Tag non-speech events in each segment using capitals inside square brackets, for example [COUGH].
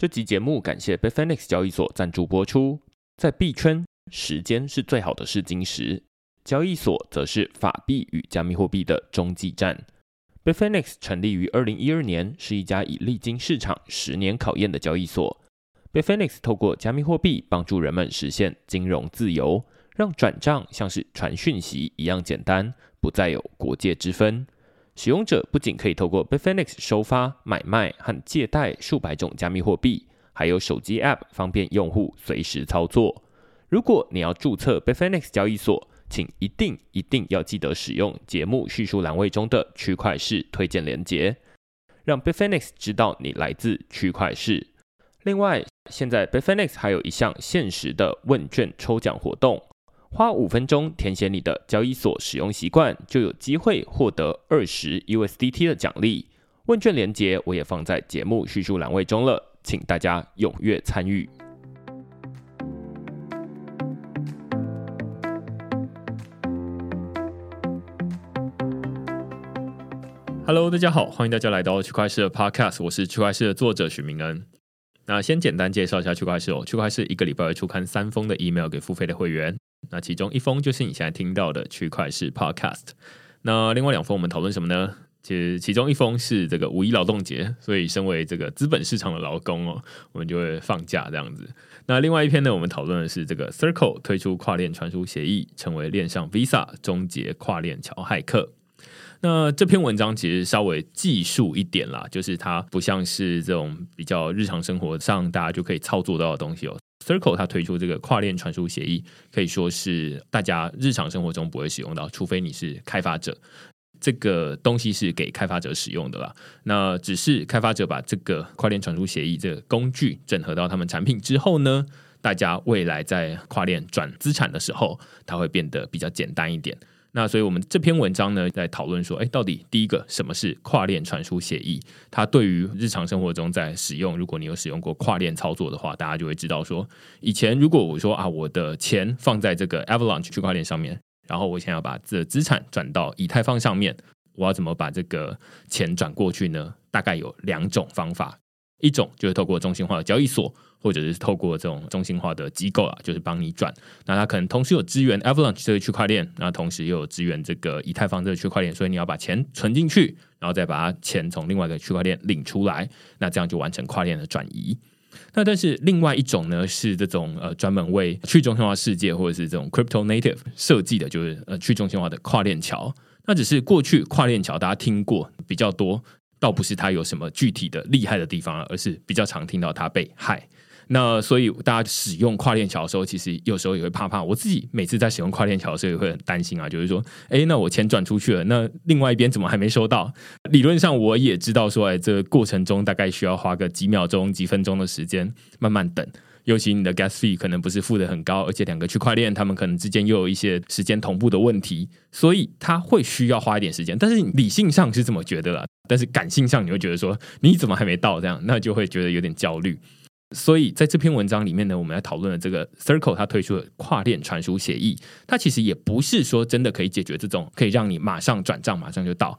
这集节目感谢 Bitfinex 交易所赞助播出。在币圈，时间是最好的试金石，交易所则是法币与加密货币的中继站。Bitfinex 成立于二零一二年，是一家已历经市场十年考验的交易所。Bitfinex 透过加密货币帮助人们实现金融自由，让转账像是传讯息一样简单，不再有国界之分。使用者不仅可以透过 Bitfinex 收发、买卖和借贷数百种加密货币，还有手机 App 方便用户随时操作。如果你要注册 Bitfinex 交易所，请一定一定要记得使用节目叙述栏位中的区块式推荐连接，让 Bitfinex 知道你来自区块式。另外，现在 Bitfinex 还有一项限时的问卷抽奖活动。花五分钟填写你的交易所使用习惯，就有机会获得二十 USDT 的奖励。问卷连接我也放在节目叙述栏位中了，请大家踊跃参与。Hello，大家好，欢迎大家来到区块势的 Podcast，我是区块势的作者许明恩。那先简单介绍一下区块势哦，区块势一个礼拜会出刊三封的 email 给付费的会员。那其中一封就是你现在听到的区块势 Podcast，那另外两封我们讨论什么呢？其实其中一封是这个五一劳动节，所以身为这个资本市场的劳工哦，我们就会放假这样子。那另外一篇呢，我们讨论的是这个 Circle 推出跨链传输协议，成为链上 Visa，终结跨链桥骇客。那这篇文章其实稍微技术一点啦，就是它不像是这种比较日常生活上大家就可以操作到的东西哦。Circle 它推出这个跨链传输协议，可以说是大家日常生活中不会使用到，除非你是开发者。这个东西是给开发者使用的啦。那只是开发者把这个跨链传输协议这个工具整合到他们产品之后呢，大家未来在跨链转资产的时候，它会变得比较简单一点。那所以，我们这篇文章呢，在讨论说，哎，到底第一个什么是跨链传输协议？它对于日常生活中在使用，如果你有使用过跨链操作的话，大家就会知道说，以前如果我说啊，我的钱放在这个 Avalanche 区块链上面，然后我想要把这资产转到以太坊上面，我要怎么把这个钱转过去呢？大概有两种方法，一种就是透过中心化的交易所。或者是透过这种中心化的机构啊，就是帮你转。那它可能同时有支援 Avalanche 这个区块链，那同时又有支援这个以太坊这个区块链，所以你要把钱存进去，然后再把它钱从另外一个区块链领出来，那这样就完成跨链的转移。那但是另外一种呢，是这种呃专门为去中心化世界或者是这种 Crypto Native 设计的，就是呃去中心化的跨链桥。那只是过去跨链桥大家听过比较多，倒不是它有什么具体的厉害的地方，而是比较常听到它被害。那所以大家使用跨链桥的时候，其实有时候也会怕怕。我自己每次在使用跨链桥的时候，也会很担心啊，就是说，哎，那我钱转出去了，那另外一边怎么还没收到？理论上我也知道说，哎，这个过程中大概需要花个几秒钟、几分钟的时间，慢慢等。尤其你的 gas fee 可能不是付得很高，而且两个区块链他们可能之间又有一些时间同步的问题，所以它会需要花一点时间。但是理性上是这么觉得啦，但是感性上你会觉得说，你怎么还没到？这样，那就会觉得有点焦虑。所以在这篇文章里面呢，我们来讨论的这个 Circle 它推出的跨链传输协议，它其实也不是说真的可以解决这种可以让你马上转账马上就到。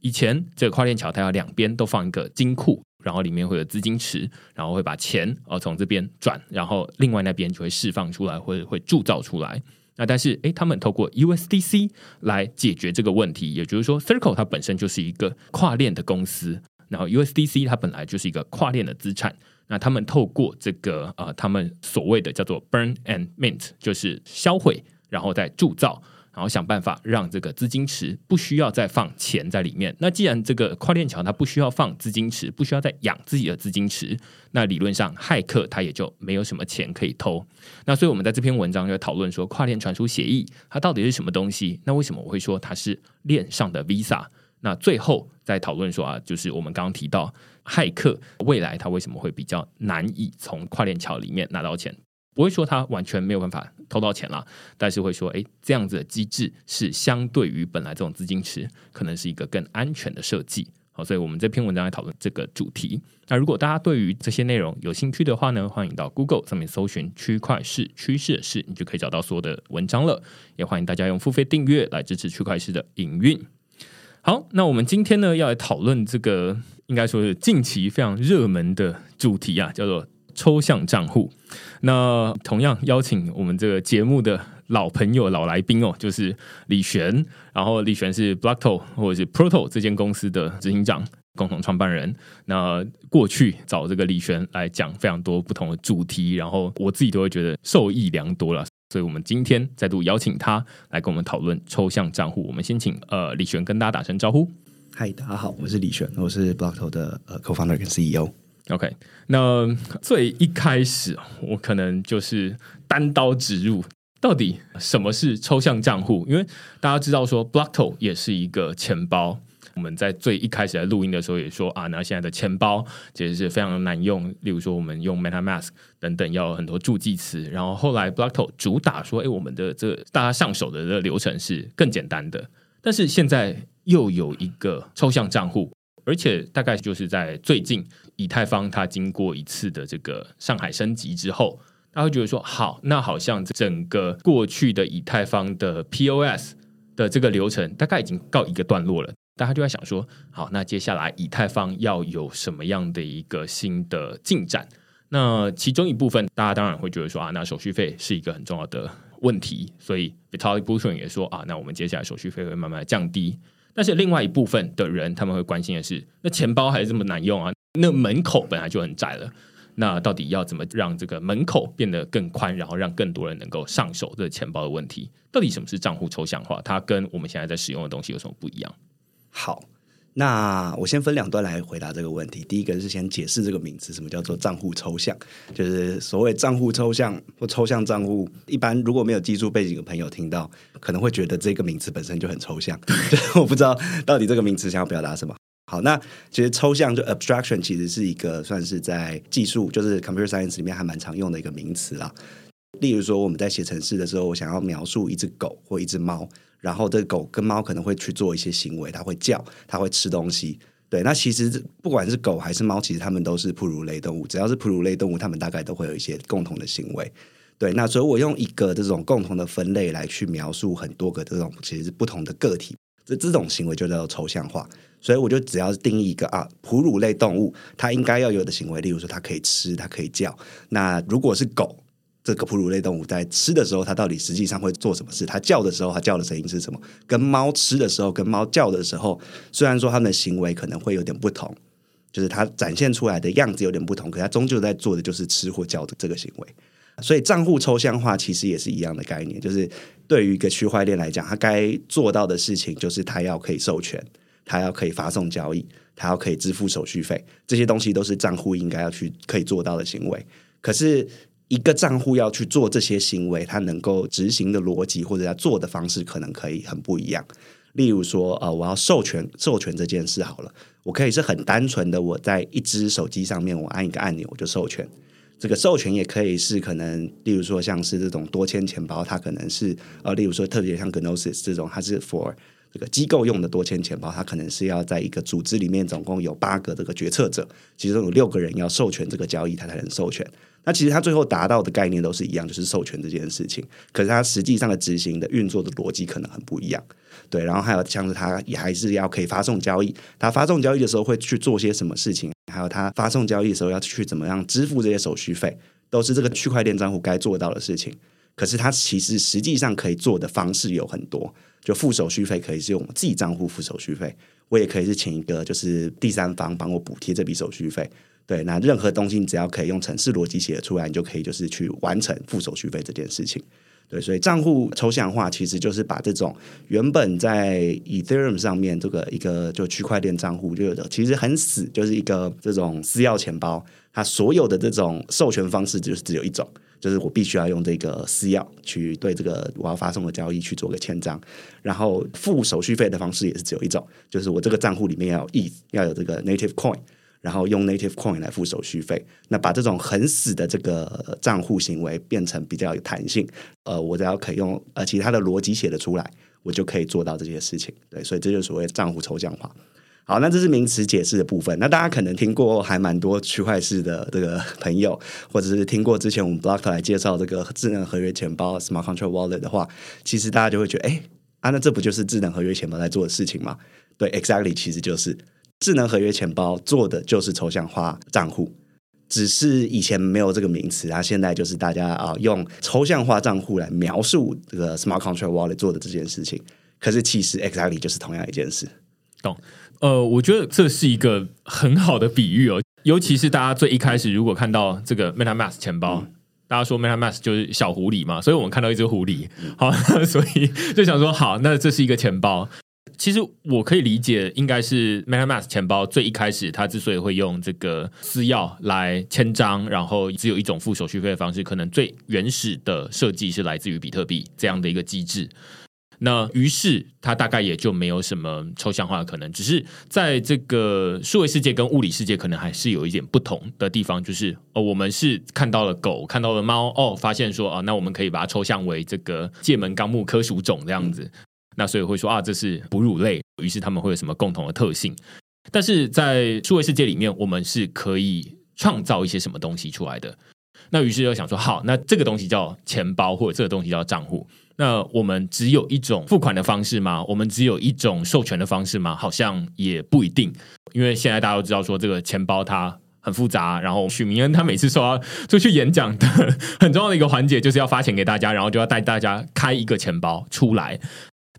以前这个跨链桥它要两边都放一个金库，然后里面会有资金池，然后会把钱哦从这边转，然后另外那边就会释放出来或者会铸造出来。那但是诶，他们透过 USDC 来解决这个问题，也就是说 Circle 它本身就是一个跨链的公司，然后 USDC 它本来就是一个跨链的资产。那他们透过这个呃，他们所谓的叫做 burn and mint，就是销毁，然后再铸造，然后想办法让这个资金池不需要再放钱在里面。那既然这个跨链桥它不需要放资金池，不需要再养自己的资金池，那理论上骇客他也就没有什么钱可以偷。那所以我们在这篇文章就讨论说，跨链传输协议它到底是什么东西？那为什么我会说它是链上的 Visa？那最后再讨论说啊，就是我们刚刚提到，骇客未来他为什么会比较难以从跨链桥里面拿到钱？不会说他完全没有办法偷到钱啦，但是会说，哎，这样子的机制是相对于本来这种资金池，可能是一个更安全的设计。好，所以我们这篇文章来讨论这个主题。那如果大家对于这些内容有兴趣的话呢，欢迎到 Google 上面搜寻“区块势趋势的势”，你就可以找到所有的文章了。也欢迎大家用付费订阅来支持区块势的营运。好，那我们今天呢要来讨论这个，应该说是近期非常热门的主题啊，叫做抽象账户。那同样邀请我们这个节目的老朋友、老来宾哦，就是李璇。然后李璇是 Blockto 或者是 Proto 这间公司的执行长。共同创办人，那过去找这个李璇来讲非常多不同的主题，然后我自己都会觉得受益良多了，所以我们今天再度邀请他来跟我们讨论抽象账户。我们先请呃李璇跟大家打声招呼。嗨，大家好，我是李璇，我是 Blockto 的呃 Co-founder 跟 CEO。OK，那最一开始我可能就是单刀直入，到底什么是抽象账户？因为大家知道说 Blockto 也是一个钱包。我们在最一开始来录音的时候也说啊，那现在的钱包其实是非常难用。例如说，我们用 MetaMask 等等，要很多助记词。然后后来 Blockto 主打说，哎，我们的这大家上手的这个流程是更简单的。但是现在又有一个抽象账户，而且大概就是在最近，以太坊它经过一次的这个上海升级之后，大家会觉得说，好，那好像整个过去的以太坊的 POS 的这个流程大概已经告一个段落了。大家就在想说，好，那接下来以太坊要有什么样的一个新的进展？那其中一部分，大家当然会觉得说啊，那手续费是一个很重要的问题，所以 Vitalik Buterin 也说啊，那我们接下来手续费会慢慢降低。但是另外一部分的人，他们会关心的是，那钱包还是这么难用啊？那门口本来就很窄了，那到底要怎么让这个门口变得更宽，然后让更多人能够上手这钱包的问题？到底什么是账户抽象化？它跟我们现在在使用的东西有什么不一样？好，那我先分两段来回答这个问题。第一个是先解释这个名词，什么叫做账户抽象？就是所谓账户抽象或抽象账户。一般如果没有技术背景的朋友听到，可能会觉得这个名词本身就很抽象。[LAUGHS] 我不知道到底这个名词想要表达什么。好，那其实抽象就 abstraction 其实是一个算是在技术，就是 computer science 里面还蛮常用的一个名词啦。例如说，我们在写程式的时候，我想要描述一只狗或一只猫。然后，这个狗跟猫可能会去做一些行为，它会叫，它会吃东西。对，那其实不管是狗还是猫，其实它们都是哺乳类动物。只要是哺乳类动物，它们大概都会有一些共同的行为。对，那所以我用一个这种共同的分类来去描述很多个这种其实是不同的个体，这这种行为就叫做抽象化。所以我就只要定义一个啊，哺乳类动物它应该要有的行为，例如说它可以吃，它可以叫。那如果是狗，这个哺乳类动物在吃的时候，它到底实际上会做什么事？它叫的时候，它叫的声音是什么？跟猫吃的时候，跟猫叫的时候，虽然说它们的行为可能会有点不同，就是它展现出来的样子有点不同，可它终究在做的就是吃或叫的这个行为。所以账户抽象化其实也是一样的概念，就是对于一个区块链来讲，它该做到的事情就是它要可以授权，它要可以发送交易，它要可以支付手续费，这些东西都是账户应该要去可以做到的行为。可是。一个账户要去做这些行为，它能够执行的逻辑或者要做的方式可能可以很不一样。例如说，呃，我要授权授权这件事好了，我可以是很单纯的，我在一只手机上面我按一个按钮我就授权。这个授权也可以是可能，例如说像是这种多签钱包，它可能是呃，例如说特别像 Gnosis 这种，它是 for 这个机构用的多签钱包，它可能是要在一个组织里面总共有八个这个决策者，其中有六个人要授权这个交易，它才能授权。那其实它最后达到的概念都是一样，就是授权这件事情。可是它实际上的执行的运作的逻辑可能很不一样，对。然后还有像是它也还是要可以发送交易，它发送交易的时候会去做些什么事情，还有它发送交易的时候要去怎么样支付这些手续费，都是这个区块链账户该做到的事情。可是它其实实际上可以做的方式有很多，就付手续费可以是用自己账户付手续费，我也可以是请一个就是第三方帮我补贴这笔手续费。对，那任何东西你只要可以用程式逻辑写出来，你就可以就是去完成付手续费这件事情。对，所以账户抽象化其实就是把这种原本在 Ethereum 上面这个一个就区块链账户就有的其实很死，就是一个这种私钥钱包，它所有的这种授权方式就是只有一种，就是我必须要用这个私钥去对这个我要发送的交易去做个签章，然后付手续费的方式也是只有一种，就是我这个账户里面要有 ETH，要有这个 Native Coin。然后用 native coin 来付手续费，那把这种很死的这个账户行为变成比较有弹性。呃，我只要可以用呃其他的逻辑写得出来，我就可以做到这些事情。对，所以这就是所谓账户抽象化。好，那这是名词解释的部分。那大家可能听过还蛮多区块链的这个朋友，或者是听过之前我们 Block 来介绍这个智能合约钱包 Smart Contract Wallet 的话，其实大家就会觉得，哎，啊，那这不就是智能合约钱包在做的事情吗？对，exactly，其实就是。智能合约钱包做的就是抽象化账户，只是以前没有这个名词，然后现在就是大家啊用抽象化账户来描述这个 Smart Contract Wallet 做的这件事情。可是其实 exactly 就是同样一件事。懂？呃，我觉得这是一个很好的比喻哦，尤其是大家最一开始如果看到这个 MetaMask 钱包。嗯大家说 MetaMask 就是小狐狸嘛，所以我们看到一只狐狸，好，[LAUGHS] 所以就想说好，那这是一个钱包。其实我可以理解，应该是 MetaMask 钱包最一开始，它之所以会用这个私钥来签章，然后只有一种付手续费的方式，可能最原始的设计是来自于比特币这样的一个机制。那于是它大概也就没有什么抽象化的可能，只是在这个数位世界跟物理世界可能还是有一点不同的地方，就是哦，我们是看到了狗，看到了猫，哦，发现说啊，那我们可以把它抽象为这个界门纲目科属种这样子，那所以会说啊，这是哺乳类，于是他们会有什么共同的特性？但是在数位世界里面，我们是可以创造一些什么东西出来的？那于是又想说，好，那这个东西叫钱包，或者这个东西叫账户。那我们只有一种付款的方式吗？我们只有一种授权的方式吗？好像也不一定，因为现在大家都知道说这个钱包它很复杂，然后许明恩他每次说要出去演讲的很重要的一个环节就是要发钱给大家，然后就要带大家开一个钱包出来。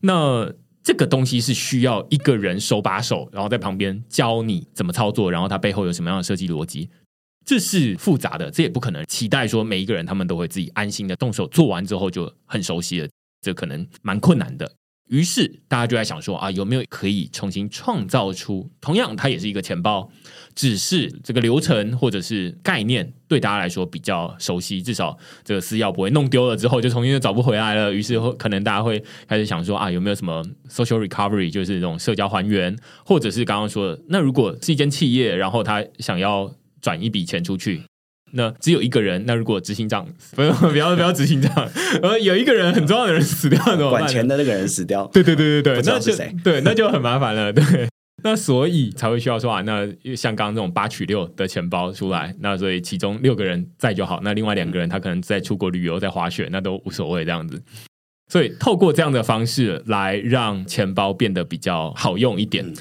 那这个东西是需要一个人手把手，然后在旁边教你怎么操作，然后它背后有什么样的设计逻辑。这是复杂的，这也不可能期待说每一个人他们都会自己安心的动手做完之后就很熟悉了，这可能蛮困难的。于是大家就在想说啊，有没有可以重新创造出同样它也是一个钱包，只是这个流程或者是概念对大家来说比较熟悉，至少这个私钥不会弄丢了之后就重新就找不回来了。于是可能大家会开始想说啊，有没有什么 social recovery，就是这种社交还原，或者是刚刚说的，那如果是一间企业，然后他想要。转一笔钱出去，那只有一个人。那如果执行长不要不要不要执行长，呃，有一个人很重要的人死掉怎么办？管钱的那个人死掉，对对对对对，那是谁？对，那就很麻烦了。对，那所以才会需要说啊，那像刚刚这种八取六的钱包出来，那所以其中六个人在就好，那另外两个人他可能在出国旅游，在滑雪，那都无所谓这样子。所以透过这样的方式来让钱包变得比较好用一点。嗯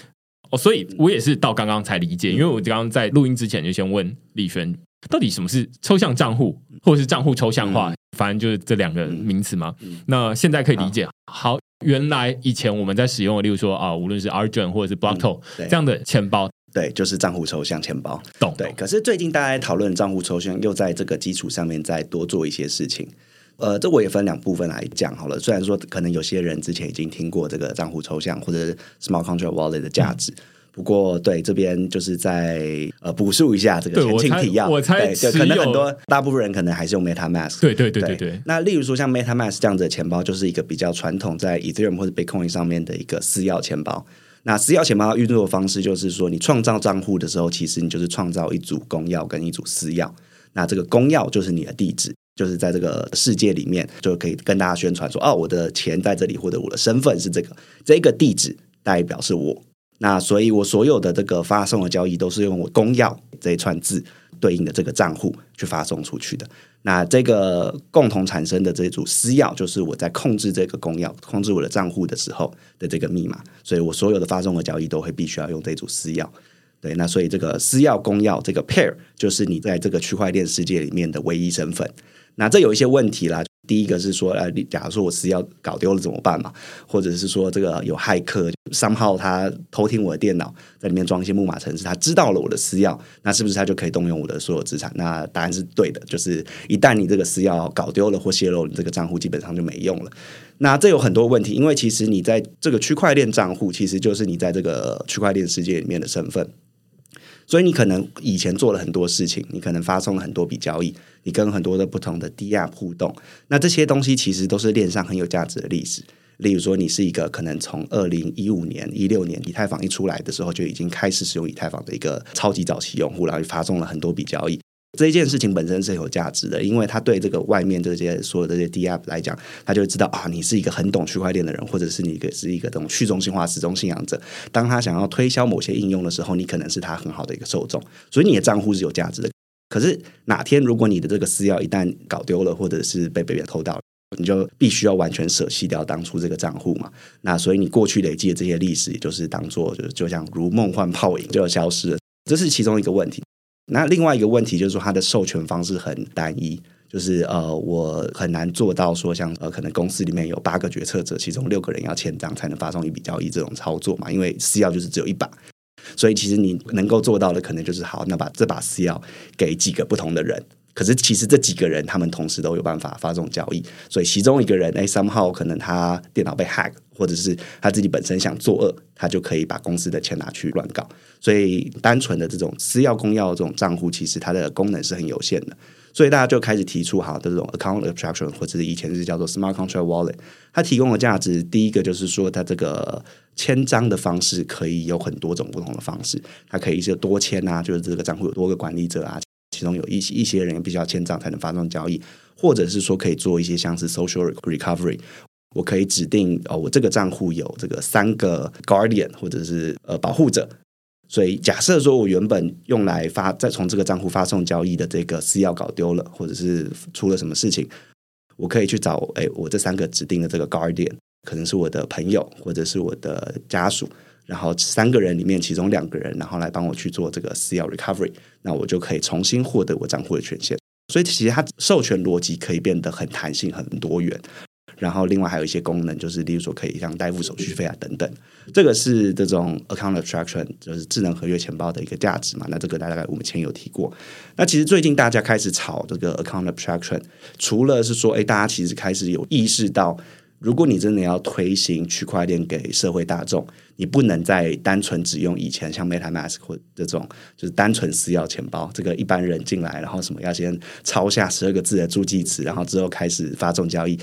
哦，所以我也是到刚刚才理解，因为我刚刚在录音之前就先问丽轩，到底什么是抽象账户，或者是账户抽象化，反正就是这两个名词嘛。那现在可以理解，好，原来以前我们在使用的，例如说啊，无论是 Argent 或者是 Blockto 这样的钱包，对，就是账户抽象钱包，懂？对。可是最近大家讨论账户抽象，又在这个基础上面再多做一些事情。呃，这我也分两部分来讲好了。虽然说可能有些人之前已经听过这个账户抽象或者是 Smart Contract Wallet 的价值，嗯、不过对这边就是在呃补述一下这个前情提要。我猜，对，可能很多大部分人可能还是用 MetaMask。对对对对对，对。那例如说像 MetaMask 这样子的钱包，就是一个比较传统在 Ethereum 或者 Bitcoin 上面的一个私钥钱包。那私钥钱包运作的方式就是说，你创造账户的时候，其实你就是创造一组公钥跟一组私钥。那这个公钥就是你的地址。就是在这个世界里面，就可以跟大家宣传说：“哦，我的钱在这里，或者我的身份是这个，这个地址代表是我。那所以，我所有的这个发送的交易都是用我公钥这一串字对应的这个账户去发送出去的。那这个共同产生的这组私钥，就是我在控制这个公钥、控制我的账户的时候的这个密码。所以我所有的发送的交易都会必须要用这组私钥。对，那所以这个私钥公钥这个 pair，就是你在这个区块链世界里面的唯一身份。”那这有一些问题啦。第一个是说，呃，假如说我私钥搞丢了怎么办嘛？或者是说，这个有骇客 somehow 他偷听我的电脑，在里面装一些木马程式，他知道了我的私钥，那是不是他就可以动用我的所有资产？那答案是对的，就是一旦你这个私钥搞丢了或泄露，你这个账户基本上就没用了。那这有很多问题，因为其实你在这个区块链账户，其实就是你在这个区块链世界里面的身份。所以你可能以前做了很多事情，你可能发送了很多笔交易，你跟很多的不同的 D R 互动，那这些东西其实都是链上很有价值的历史。例如说，你是一个可能从二零一五年、一六年以太坊一出来的时候就已经开始使用以太坊的一个超级早期用户，然后发送了很多笔交易。这件事情本身是有价值的，因为他对这个外面这些所有的这些 DApp 来讲，他就知道啊，你是一个很懂区块链的人，或者是你一个是一个这种去中心化、始终信仰者。当他想要推销某些应用的时候，你可能是他很好的一个受众，所以你的账户是有价值的。可是哪天如果你的这个私钥一旦搞丢了，或者是被别人偷到了，你就必须要完全舍弃掉当初这个账户嘛。那所以你过去累积的这些历史，也就是当做就就像如梦幻泡影，就要消失了。这是其中一个问题。那另外一个问题就是说，它的授权方式很单一，就是呃，我很难做到说像呃，可能公司里面有八个决策者，其中六个人要签章才能发送一笔交易这种操作嘛。因为私钥就是只有一把，所以其实你能够做到的，可能就是好，那把这把私钥给几个不同的人。可是其实这几个人他们同时都有办法发这种交易，所以其中一个人哎，somehow 可能他电脑被 hack，或者是他自己本身想作恶，他就可以把公司的钱拿去乱搞。所以单纯的这种私钥公钥这种账户，其实它的功能是很有限的。所以大家就开始提出哈，这种 account abstraction 或者是以前是叫做 smart contract wallet，它提供的价值，第一个就是说它这个签章的方式可以有很多种不同的方式，它可以是多签啊，就是这个账户有多个管理者啊。其中有一些一些人必须要签账才能发送交易，或者是说可以做一些像是 social recovery，我可以指定哦，我这个账户有这个三个 guardian 或者是呃保护者，所以假设说我原本用来发再从这个账户发送交易的这个私钥搞丢了，或者是出了什么事情，我可以去找哎我这三个指定的这个 guardian，可能是我的朋友或者是我的家属。然后三个人里面，其中两个人，然后来帮我去做这个私钥 recovery，那我就可以重新获得我账户的权限。所以其实它授权逻辑可以变得很弹性、很多元。然后另外还有一些功能，就是例如说可以像代付手续费啊等等。这个是这种 account abstraction，就是智能合约钱包的一个价值嘛。那这个大概我们前有提过。那其实最近大家开始炒这个 account abstraction，除了是说，哎，大家其实开始有意识到。如果你真的要推行区块链给社会大众，你不能再单纯只用以前像 MetaMask 或这种就是单纯私钥钱包，这个一般人进来，然后什么要先抄下十二个字的助记词，然后之后开始发送交易，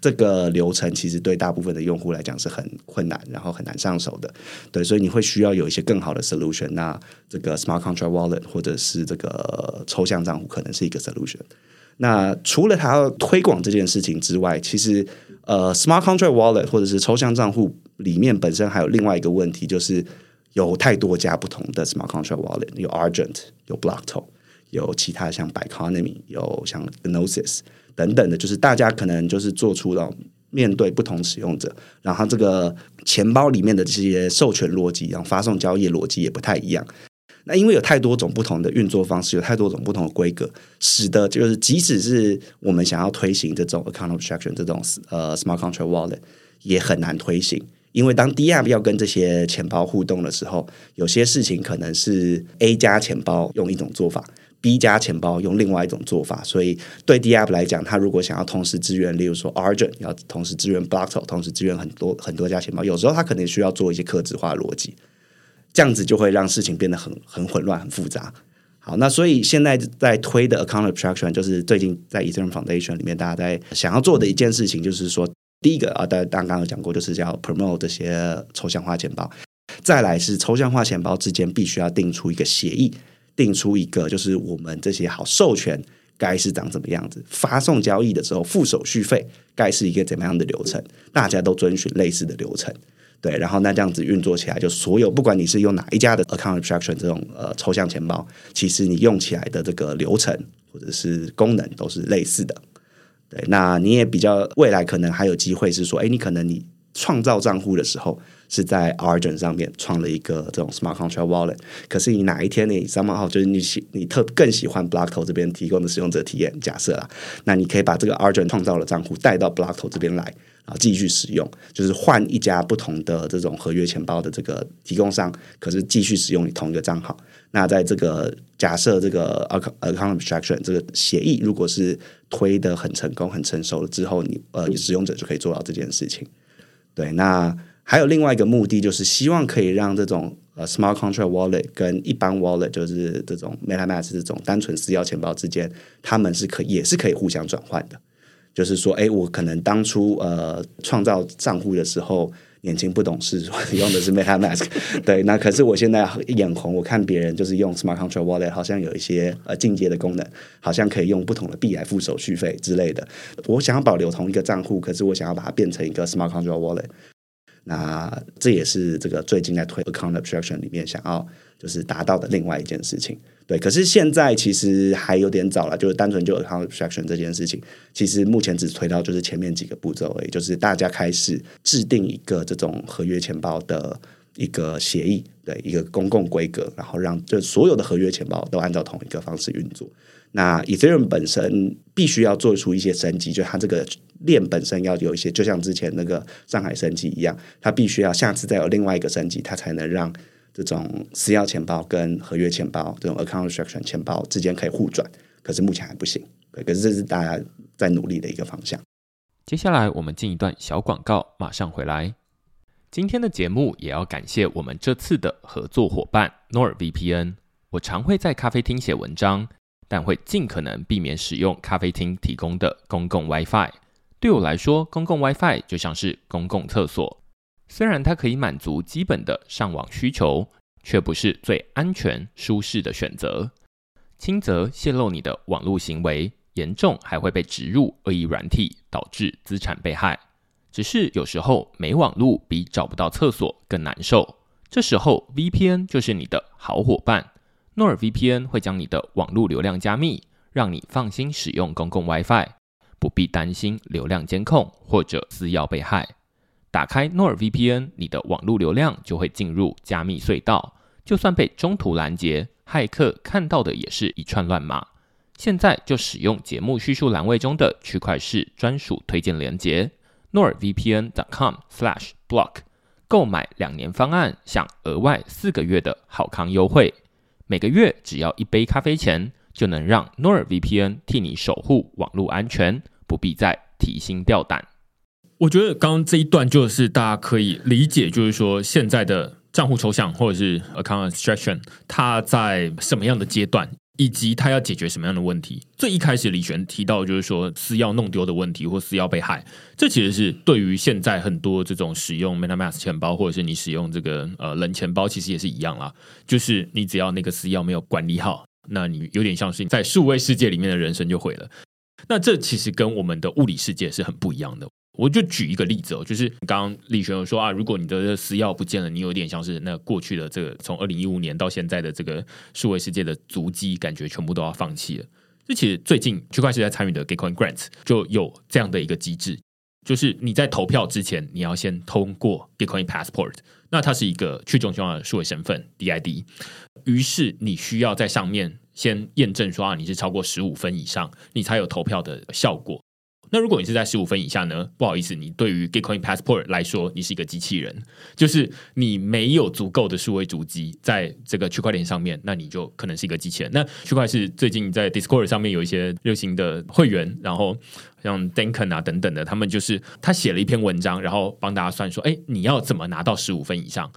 这个流程其实对大部分的用户来讲是很困难，然后很难上手的。对，所以你会需要有一些更好的 solution。那这个 Smart Contract Wallet 或者是这个抽象账户可能是一个 solution。那除了它要推广这件事情之外，其实呃，Smart Contract Wallet 或者是抽象账户里面本身还有另外一个问题，就是有太多家不同的 Smart Contract Wallet，有 Argent，有 Blockto，有其他像 Biconomy，有像 Gnosis 等等的，就是大家可能就是做出了面对不同使用者，然后这个钱包里面的这些授权逻辑，然后发送交易逻辑也不太一样。那因为有太多种不同的运作方式，有太多种不同的规格，使得就是即使是我们想要推行这种 account abstraction 这种呃 smart contract wallet 也很难推行，因为当 DApp 要跟这些钱包互动的时候，有些事情可能是 A 加钱包用一种做法，B 加钱包用另外一种做法，所以对 DApp 来讲，他如果想要同时支援，例如说 Argent 要同时支援 Blockto，同时支援很多很多家钱包，有时候他可能需要做一些客制化逻辑。这样子就会让事情变得很很混乱、很复杂。好，那所以现在在推的 account abstraction，就是最近在 Ethereum Foundation 里面，大家在想要做的一件事情，就是说，第一个啊，大家刚刚有讲过，就是要 promote 这些抽象化钱包。再来是抽象化钱包之间必须要定出一个协议，定出一个就是我们这些好授权该是长怎么样子，发送交易的时候付手续费该是一个怎么样的流程，大家都遵循类似的流程。对，然后那这样子运作起来，就所有不管你是用哪一家的 account abstraction 这种呃抽象钱包，其实你用起来的这个流程或者是功能都是类似的。对，那你也比较未来可能还有机会是说，哎，你可能你创造账户的时候是在 Argent 上面创了一个这种 smart contract wallet，可是你哪一天你 somehow 就是你喜你特更喜欢 Blockto 这边提供的使用者体验，假设啦，那你可以把这个 Argent 创造的账户带到 Blockto 这边来。啊，继续使用，就是换一家不同的这种合约钱包的这个提供商，可是继续使用你同一个账号。那在这个假设这个 account abstraction 这个协议，如果是推得很成功、很成熟了之后，你呃使用者就可以做到这件事情。对，那还有另外一个目的，就是希望可以让这种呃 smart contract wallet 跟一般 wallet，就是这种 MetaMask 这种单纯私钥钱包之间，他们是可也是可以互相转换的。就是说，哎，我可能当初呃创造账户的时候年轻不懂事，用的是 MetaMask，[LAUGHS] 对，那可是我现在眼红，我看别人就是用 Smart Contract Wallet，好像有一些呃进阶的功能，好像可以用不同的币来付手续费之类的。我想要保留同一个账户，可是我想要把它变成一个 Smart Contract Wallet，那这也是这个最近在推 Account Abstraction 里面想要就是达到的另外一件事情。对，可是现在其实还有点早了，就是单纯就 Account Abstraction 这件事情，其实目前只推到就是前面几个步骤而已，就是大家开始制定一个这种合约钱包的一个协议，对，一个公共规格，然后让这所有的合约钱包都按照同一个方式运作。那 Ethereum 本身必须要做出一些升级，就它这个链本身要有一些，就像之前那个上海升级一样，它必须要下次再有另外一个升级，它才能让这种私钥钱包跟合约钱包这种 Account Abstraction 钱包之间可以互转。可是目前还不行，可是这是大家在努力的一个方向。接下来我们进一段小广告，马上回来。今天的节目也要感谢我们这次的合作伙伴 NordVPN。我常会在咖啡厅写文章。但会尽可能避免使用咖啡厅提供的公共 WiFi。对我来说，公共 WiFi 就像是公共厕所，虽然它可以满足基本的上网需求，却不是最安全舒适的选择。轻则泄露你的网络行为，严重还会被植入恶意软体，导致资产被害。只是有时候没网络比找不到厕所更难受，这时候 VPN 就是你的好伙伴。NordVPN 会将你的网络流量加密，让你放心使用公共 WiFi，不必担心流量监控或者私钥被害。打开 NordVPN，你的网络流量就会进入加密隧道，就算被中途拦截，骇客看到的也是一串乱码。现在就使用节目叙述栏位中的区块式专属推荐连结 nordvpn.com/slash/block 购买两年方案，享额外四个月的好康优惠。每个月只要一杯咖啡钱，就能让 NordVPN 替你守护网络安全，不必再提心吊胆。我觉得刚刚这一段就是大家可以理解，就是说现在的账户抽象或者是 Account Abstraction，它在什么样的阶段？以及他要解决什么样的问题？最一开始李璇提到就是说私钥弄丢的问题或私钥被害，这其实是对于现在很多这种使用 MetaMask 钱包或者是你使用这个呃冷钱包，其实也是一样啦。就是你只要那个私钥没有管理好，那你有点像是在数位世界里面的人生就毁了。那这其实跟我们的物理世界是很不一样的。我就举一个例子哦，就是刚刚李璇有说啊，如果你的私钥不见了，你有点像是那过去的这个从二零一五年到现在的这个数位世界的足迹，感觉全部都要放弃了。这其实最近区块链在参与的 Gitcoin Grants 就有这样的一个机制，就是你在投票之前，你要先通过 Gitcoin Passport，那它是一个去中心化的数位身份 DID，于是你需要在上面先验证说啊，你是超过十五分以上，你才有投票的效果。那如果你是在十五分以下呢？不好意思，你对于 Gitcoin Passport 来说，你是一个机器人，就是你没有足够的数位足迹在这个区块链上面，那你就可能是一个机器人。那区块是最近在 Discord 上面有一些热心的会员，然后像 Denken 啊等等的，他们就是他写了一篇文章，然后帮大家算说，哎，你要怎么拿到十五分以上？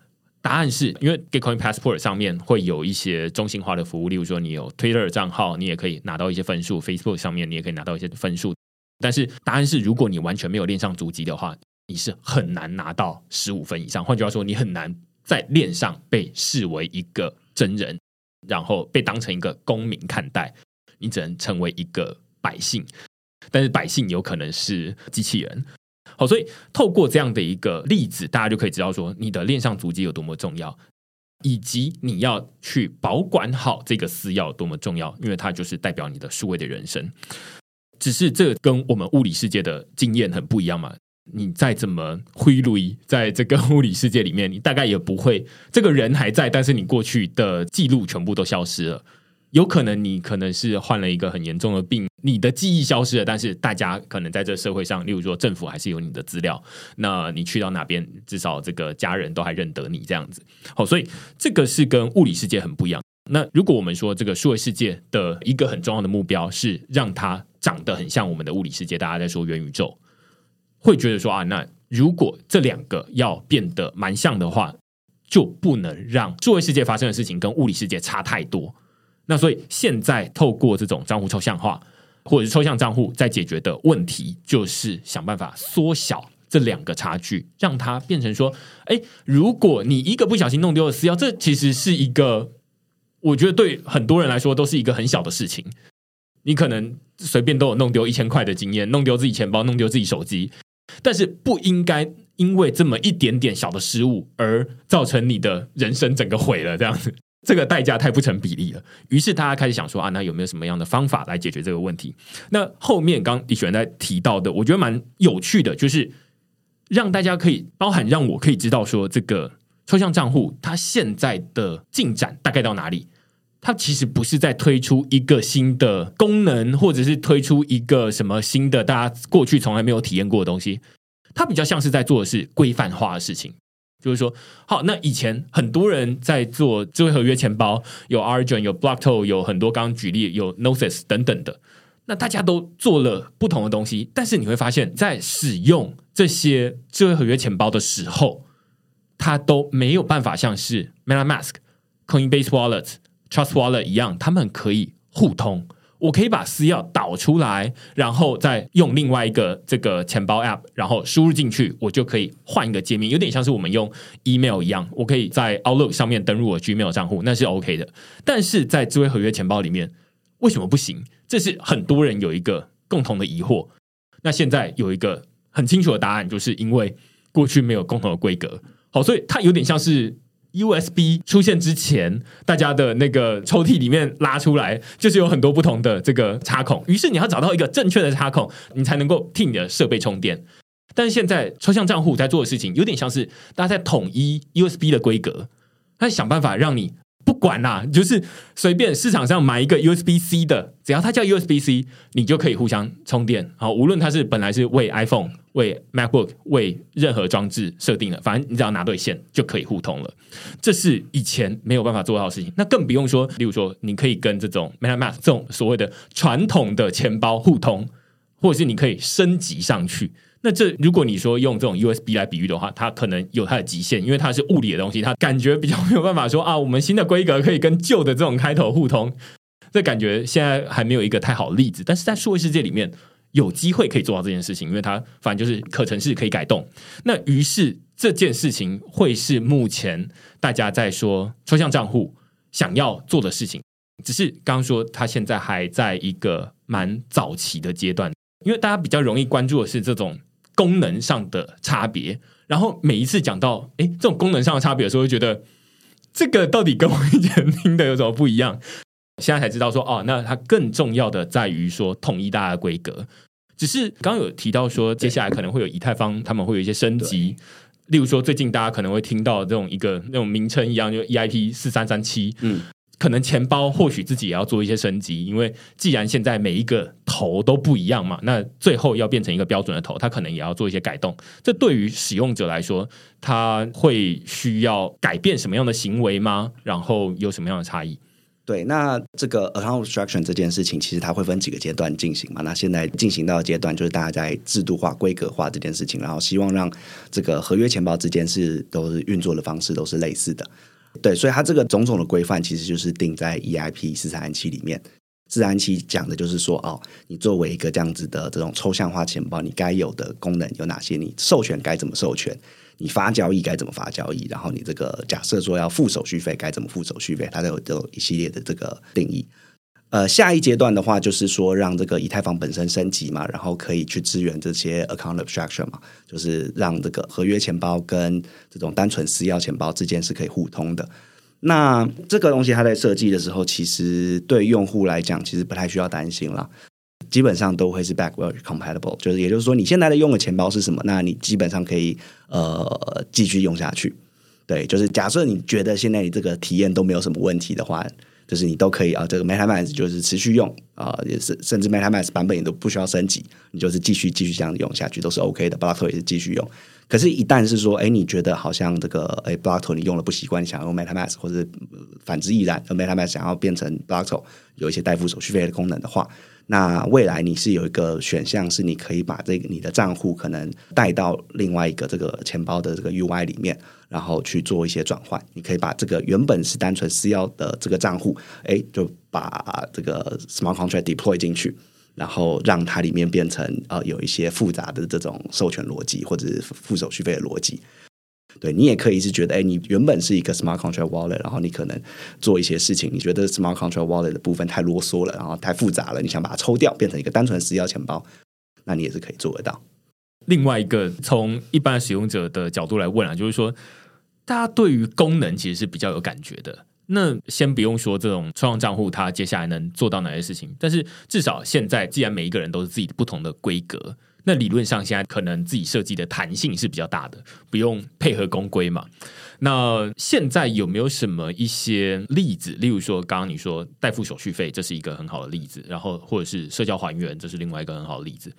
答案是因为 Gitcoin Passport 上面会有一些中心化的服务，例如说你有 Twitter 账号，你也可以拿到一些分数；Facebook 上面你也可以拿到一些分数。但是答案是，如果你完全没有练上足迹的话，你是很难拿到十五分以上。换句话说，你很难在练上被视为一个真人，然后被当成一个公民看待。你只能成为一个百姓，但是百姓有可能是机器人。好，所以透过这样的一个例子，大家就可以知道说，你的练上足迹有多么重要，以及你要去保管好这个私钥多么重要，因为它就是代表你的数位的人生。只是这跟我们物理世界的经验很不一样嘛？你再怎么挥泪，在这个物理世界里面，你大概也不会，这个人还在，但是你过去的记录全部都消失了。有可能你可能是患了一个很严重的病，你的记忆消失了，但是大家可能在这社会上，例如说政府还是有你的资料。那你去到哪边，至少这个家人都还认得你这样子。好，所以这个是跟物理世界很不一样。那如果我们说这个数位世界的一个很重要的目标是让它长得很像我们的物理世界，大家在说元宇宙，会觉得说啊，那如果这两个要变得蛮像的话，就不能让数位世界发生的事情跟物理世界差太多。那所以现在透过这种账户抽象化或者是抽象账户在解决的问题，就是想办法缩小这两个差距，让它变成说，哎，如果你一个不小心弄丢了私钥，这其实是一个。我觉得对很多人来说都是一个很小的事情，你可能随便都有弄丢一千块的经验，弄丢自己钱包，弄丢自己手机，但是不应该因为这么一点点小的失误而造成你的人生整个毁了，这样子，[LAUGHS] 这个代价太不成比例了。于是大家开始想说啊，那有没有什么样的方法来解决这个问题？那后面刚李雪在提到的，我觉得蛮有趣的，就是让大家可以包含让我可以知道说这个。抽象账户它现在的进展大概到哪里？它其实不是在推出一个新的功能，或者是推出一个什么新的大家过去从来没有体验过的东西。它比较像是在做的是规范化的事情，就是说，好，那以前很多人在做智慧合约钱包，有 Argon，有 Blockto，有很多刚刚举例有 Gnosis 等等的，那大家都做了不同的东西，但是你会发现在使用这些智慧合约钱包的时候。它都没有办法像是 MetaMask、Coinbase Wallet、Trust Wallet 一样，他们可以互通。我可以把私钥导出来，然后再用另外一个这个钱包 App，然后输入进去，我就可以换一个界面，有点像是我们用 Email 一样。我可以在 Outlook 上面登入我 Gmail 账户，那是 OK 的。但是在智慧合约钱包里面，为什么不行？这是很多人有一个共同的疑惑。那现在有一个很清楚的答案，就是因为过去没有共同的规格。好，所以它有点像是 USB 出现之前，大家的那个抽屉里面拉出来，就是有很多不同的这个插孔。于是你要找到一个正确的插孔，你才能够替你的设备充电。但是现在抽象账户在做的事情，有点像是大家在统一 USB 的规格，他想办法让你。不管啦，就是随便市场上买一个 USB C 的，只要它叫 USB C，你就可以互相充电。好，无论它是本来是为 iPhone、为 MacBook、为任何装置设定的，反正你只要拿对线就可以互通了。这是以前没有办法做到的事情。那更不用说，例如说，你可以跟这种 MetaMask 这种所谓的传统的钱包互通，或者是你可以升级上去。那这如果你说用这种 USB 来比喻的话，它可能有它的极限，因为它是物理的东西，它感觉比较没有办法说啊，我们新的规格可以跟旧的这种开头互通。[LAUGHS] 这感觉现在还没有一个太好的例子，但是在数位世界里面有机会可以做到这件事情，因为它反正就是可程式可以改动。那于是这件事情会是目前大家在说抽象账户想要做的事情，只是刚刚说它现在还在一个蛮早期的阶段，因为大家比较容易关注的是这种。功能上的差别，然后每一次讲到哎，这种功能上的差别的时候，会觉得这个到底跟我以前听的有什么不一样？现在才知道说哦，那它更重要的在于说统一大家的规格。只是刚刚有提到说，接下来可能会有以太坊，他们会有一些升级，例如说最近大家可能会听到这种一个那种名称一样，就 EIP 四三三七，嗯。可能钱包或许自己也要做一些升级，因为既然现在每一个头都不一样嘛，那最后要变成一个标准的头，它可能也要做一些改动。这对于使用者来说，他会需要改变什么样的行为吗？然后有什么样的差异？对，那这个 account abstraction 这件事情，其实它会分几个阶段进行嘛。那现在进行到的阶段就是大家在制度化、规格化这件事情，然后希望让这个合约钱包之间是都是运作的方式都是类似的。对，所以它这个种种的规范其实就是定在 EIP 四三七里面。四三七讲的就是说，哦，你作为一个这样子的这种抽象化钱包，你该有的功能有哪些？你授权该怎么授权？你发交易该怎么发交易？然后你这个假设说要付手续费该怎么付手续费？它都有都有一系列的这个定义。呃，下一阶段的话，就是说让这个以太坊本身升级嘛，然后可以去支援这些 account abstraction 嘛，就是让这个合约钱包跟这种单纯私钥钱包之间是可以互通的。那这个东西它在设计的时候，其实对用户来讲，其实不太需要担心了，基本上都会是 backward compatible，就是也就是说，你现在的用的钱包是什么，那你基本上可以呃继续用下去。对，就是假设你觉得现在你这个体验都没有什么问题的话。就是你都可以啊，这个 MetaMask 就是持续用啊，也是甚至 MetaMask 版本也都不需要升级，你就是继续继续这样用下去都是 OK 的。Blockto 也是继续用，可是，一旦是说，哎，你觉得好像这个哎 Blockto 你用了不习惯，想要用 MetaMask，或者反之亦然，MetaMask 想要变成 Blockto 有一些代付手续费的功能的话，那未来你是有一个选项，是你可以把这个你的账户可能带到另外一个这个钱包的这个 UI 里面。然后去做一些转换，你可以把这个原本是单纯私钥的这个账户，哎，就把这个 smart contract deploy 进去，然后让它里面变成呃有一些复杂的这种授权逻辑或者是付手续费的逻辑。对，你也可以是觉得，哎，你原本是一个 smart contract wallet，然后你可能做一些事情，你觉得 smart contract wallet 的部分太啰嗦了，然后太复杂了，你想把它抽掉，变成一个单纯私钥钱包，那你也是可以做得到。另外一个从一般使用者的角度来问啊，就是说，大家对于功能其实是比较有感觉的。那先不用说这种创账户，它接下来能做到哪些事情，但是至少现在，既然每一个人都是自己不同的规格，那理论上现在可能自己设计的弹性是比较大的，不用配合公规嘛。那现在有没有什么一些例子？例如说，刚刚你说代付手续费，这是一个很好的例子，然后或者是社交还原，这是另外一个很好的例子。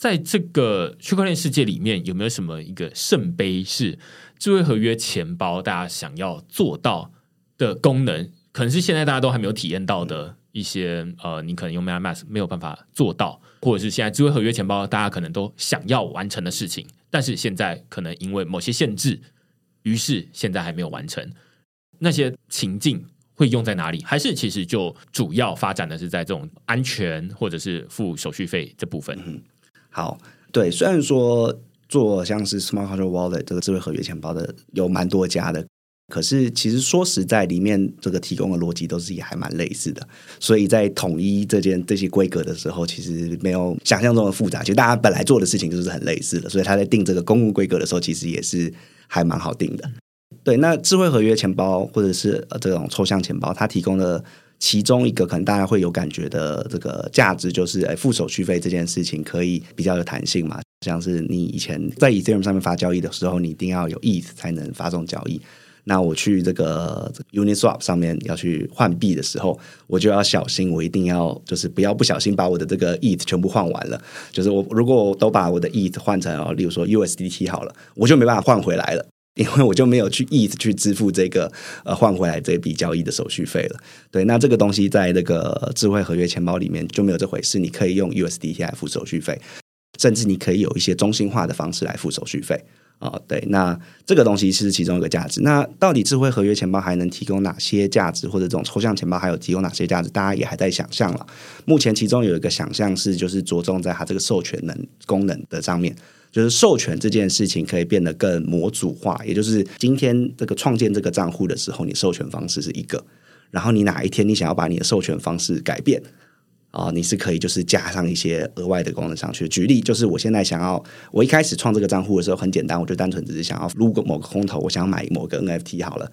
在这个区块链世界里面，有没有什么一个圣杯是智慧合约钱包大家想要做到的功能？可能是现在大家都还没有体验到的一些呃，你可能用 MetaMask 没有办法做到，或者是现在智慧合约钱包大家可能都想要完成的事情，但是现在可能因为某些限制，于是现在还没有完成。那些情境会用在哪里？还是其实就主要发展的是在这种安全或者是付手续费这部分？好，对，虽然说做像是 Smart Contract Wallet 这个智慧合约钱包的有蛮多家的，可是其实说实在，里面这个提供的逻辑都是也还蛮类似的，所以在统一这件这些规格的时候，其实没有想象中的复杂。其实大家本来做的事情就是很类似的，所以他在定这个公共规格的时候，其实也是还蛮好定的。对，那智慧合约钱包或者是这种抽象钱包，它提供的。其中一个可能大家会有感觉的这个价值，就是诶，付手续费这件事情可以比较有弹性嘛。像是你以前在 Ethereum 上面发交易的时候，你一定要有 ETH 才能发送交易。那我去这个 Uniswap 上面要去换币的时候，我就要小心，我一定要就是不要不小心把我的这个 ETH 全部换完了。就是我如果我都把我的 ETH 换成哦，例如说 USDT 好了，我就没办法换回来了。因为我就没有去 ETH 去支付这个呃换回来这笔交易的手续费了。对，那这个东西在那个智慧合约钱包里面就没有这回事。你可以用 USDT 来付手续费，甚至你可以有一些中心化的方式来付手续费啊、哦。对，那这个东西是其中一个价值。那到底智慧合约钱包还能提供哪些价值，或者这种抽象钱包还有提供哪些价值？大家也还在想象了。目前其中有一个想象是，就是着重在它这个授权能功能的上面。就是授权这件事情可以变得更模组化，也就是今天这个创建这个账户的时候，你授权方式是一个，然后你哪一天你想要把你的授权方式改变啊，你是可以就是加上一些额外的功能上去。举例就是我现在想要，我一开始创这个账户的时候很简单，我就单纯只是想要撸个某个空投，我想买某个 NFT 好了，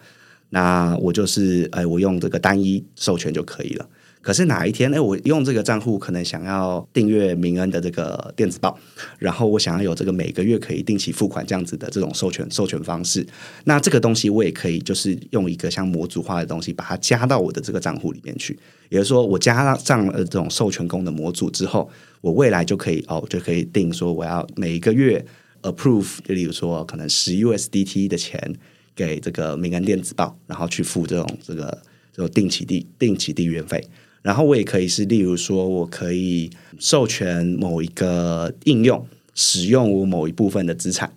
那我就是哎，我用这个单一授权就可以了。可是哪一天，哎，我用这个账户可能想要订阅明恩的这个电子报，然后我想要有这个每个月可以定期付款这样子的这种授权授权方式，那这个东西我也可以就是用一个像模组化的东西把它加到我的这个账户里面去。也就是说，我加上了这种授权功能模组之后，我未来就可以哦，就可以定说我要每一个月 approve，就例如说可能十 USDT 的钱给这个明恩电子报，然后去付这种这个这种定期订定期订阅费。然后我也可以是，例如说，我可以授权某一个应用使用我某一部分的资产。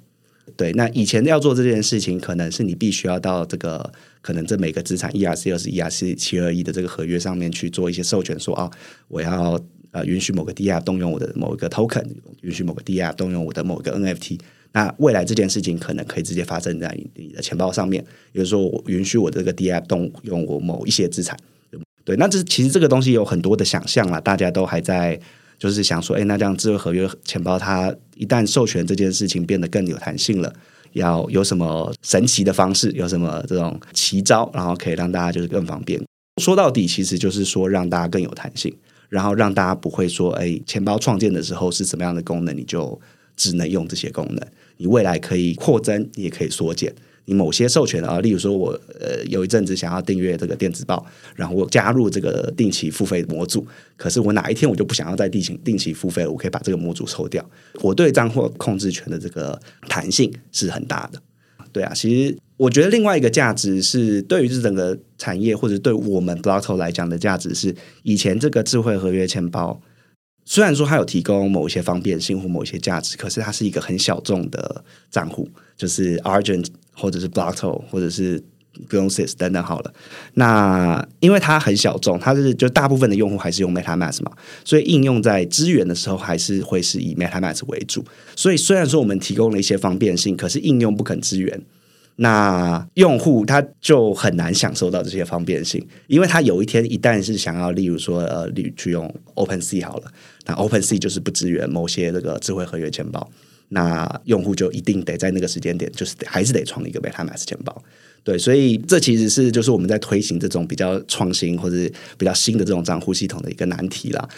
对，那以前要做这件事情，可能是你必须要到这个，可能这每个资产 ERC 二十、ERC 七二一的这个合约上面去做一些授权，说啊，我要呃允许某个 DApp 动用我的某一个 token，允许某个 DApp 动用我的某一个 NFT。那未来这件事情可能可以直接发生在你的钱包上面，比如说我允许我这个 DApp 动用我某一些资产。对，那这其实这个东西有很多的想象啦，大家都还在就是想说，哎，那这样智慧合约钱包它一旦授权这件事情变得更有弹性了，要有什么神奇的方式，有什么这种奇招，然后可以让大家就是更方便。说到底，其实就是说让大家更有弹性，然后让大家不会说，哎，钱包创建的时候是什么样的功能，你就只能用这些功能，你未来可以扩增，你也可以缩减。你某些授权啊，例如说我呃有一阵子想要订阅这个电子报，然后我加入这个定期付费模组，可是我哪一天我就不想要再定期定期付费了，我可以把这个模组抽掉。我对账户控制权的这个弹性是很大的。对啊，其实我觉得另外一个价值是对于这整个产业或者对我们 Blockto 来讲的价值是，以前这个智慧合约钱包虽然说它有提供某一些方便性或某一些价值，可是它是一个很小众的账户，就是 Argent。或者是 Blockto 或者是 Gnosis 等等好了，那因为它很小众，它是就大部分的用户还是用 MetaMask 嘛，所以应用在支援的时候还是会是以 MetaMask 为主。所以虽然说我们提供了一些方便性，可是应用不肯支援，那用户他就很难享受到这些方便性，因为他有一天一旦是想要，例如说呃，你去用 OpenSea 好了，那 OpenSea 就是不支援某些这个智慧合约钱包。那用户就一定得在那个时间点，就是还是得创一个 MetaMask 钱包。对，所以这其实是就是我们在推行这种比较创新或者比较新的这种账户系统的一个难题啦。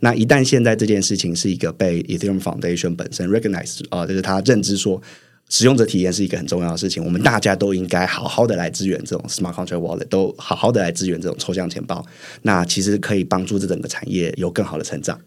那一旦现在这件事情是一个被 Ethereum Foundation 本身 recognize 啊、呃，就是他认知说使用者体验是一个很重要的事情，我们大家都应该好好的来支援这种 Smart Contract Wallet，都好好的来支援这种抽象钱包。那其实可以帮助这整个产业有更好的成长。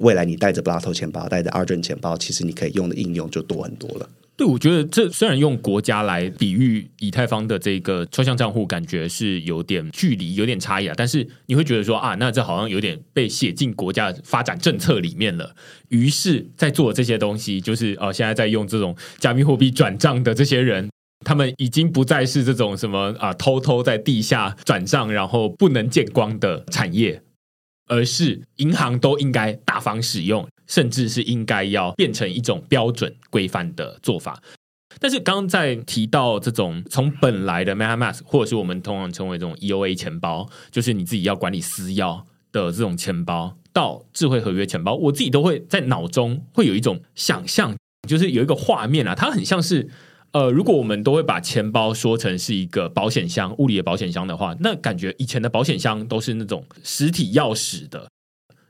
未来你带着 Blato 钱包，带着 Argent 钱包，其实你可以用的应用就多很多了。对，我觉得这虽然用国家来比喻以太坊的这个抽象账户，感觉是有点距离、有点差异啊。但是你会觉得说啊，那这好像有点被写进国家发展政策里面了。于是，在做这些东西，就是哦、啊，现在在用这种加密货币转账的这些人，[LAUGHS] 他们已经不再是这种什么啊，偷偷在地下转账，然后不能见光的产业。而是银行都应该大方使用，甚至是应该要变成一种标准规范的做法。但是刚刚在提到这种从本来的 MetaMask，或者是我们通常称为这种 EOA 钱包，就是你自己要管理私钥的这种钱包，到智慧合约钱包，我自己都会在脑中会有一种想象，就是有一个画面啊，它很像是。呃，如果我们都会把钱包说成是一个保险箱，物理的保险箱的话，那感觉以前的保险箱都是那种实体钥匙的。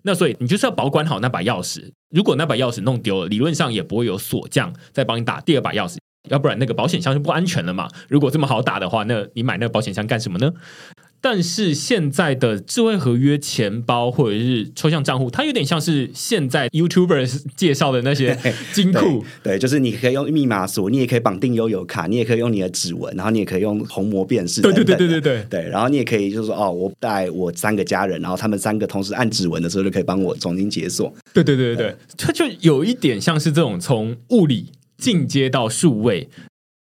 那所以你就是要保管好那把钥匙，如果那把钥匙弄丢了，理论上也不会有锁匠再帮你打第二把钥匙，要不然那个保险箱就不安全了嘛。如果这么好打的话，那你买那个保险箱干什么呢？但是现在的智慧合约钱包或者是抽象账户，它有点像是现在 YouTuber 介绍的那些 [LAUGHS] 金库，对，就是你可以用密码锁，你也可以绑定悠游卡，你也可以用你的指纹，然后你也可以用虹膜辨识，对对对对对对，对，然后你也可以就是说哦，我带我三个家人，然后他们三个同时按指纹的时候，就可以帮我重新解锁，对对对对对，它就有一点像是这种从物理进阶到数位。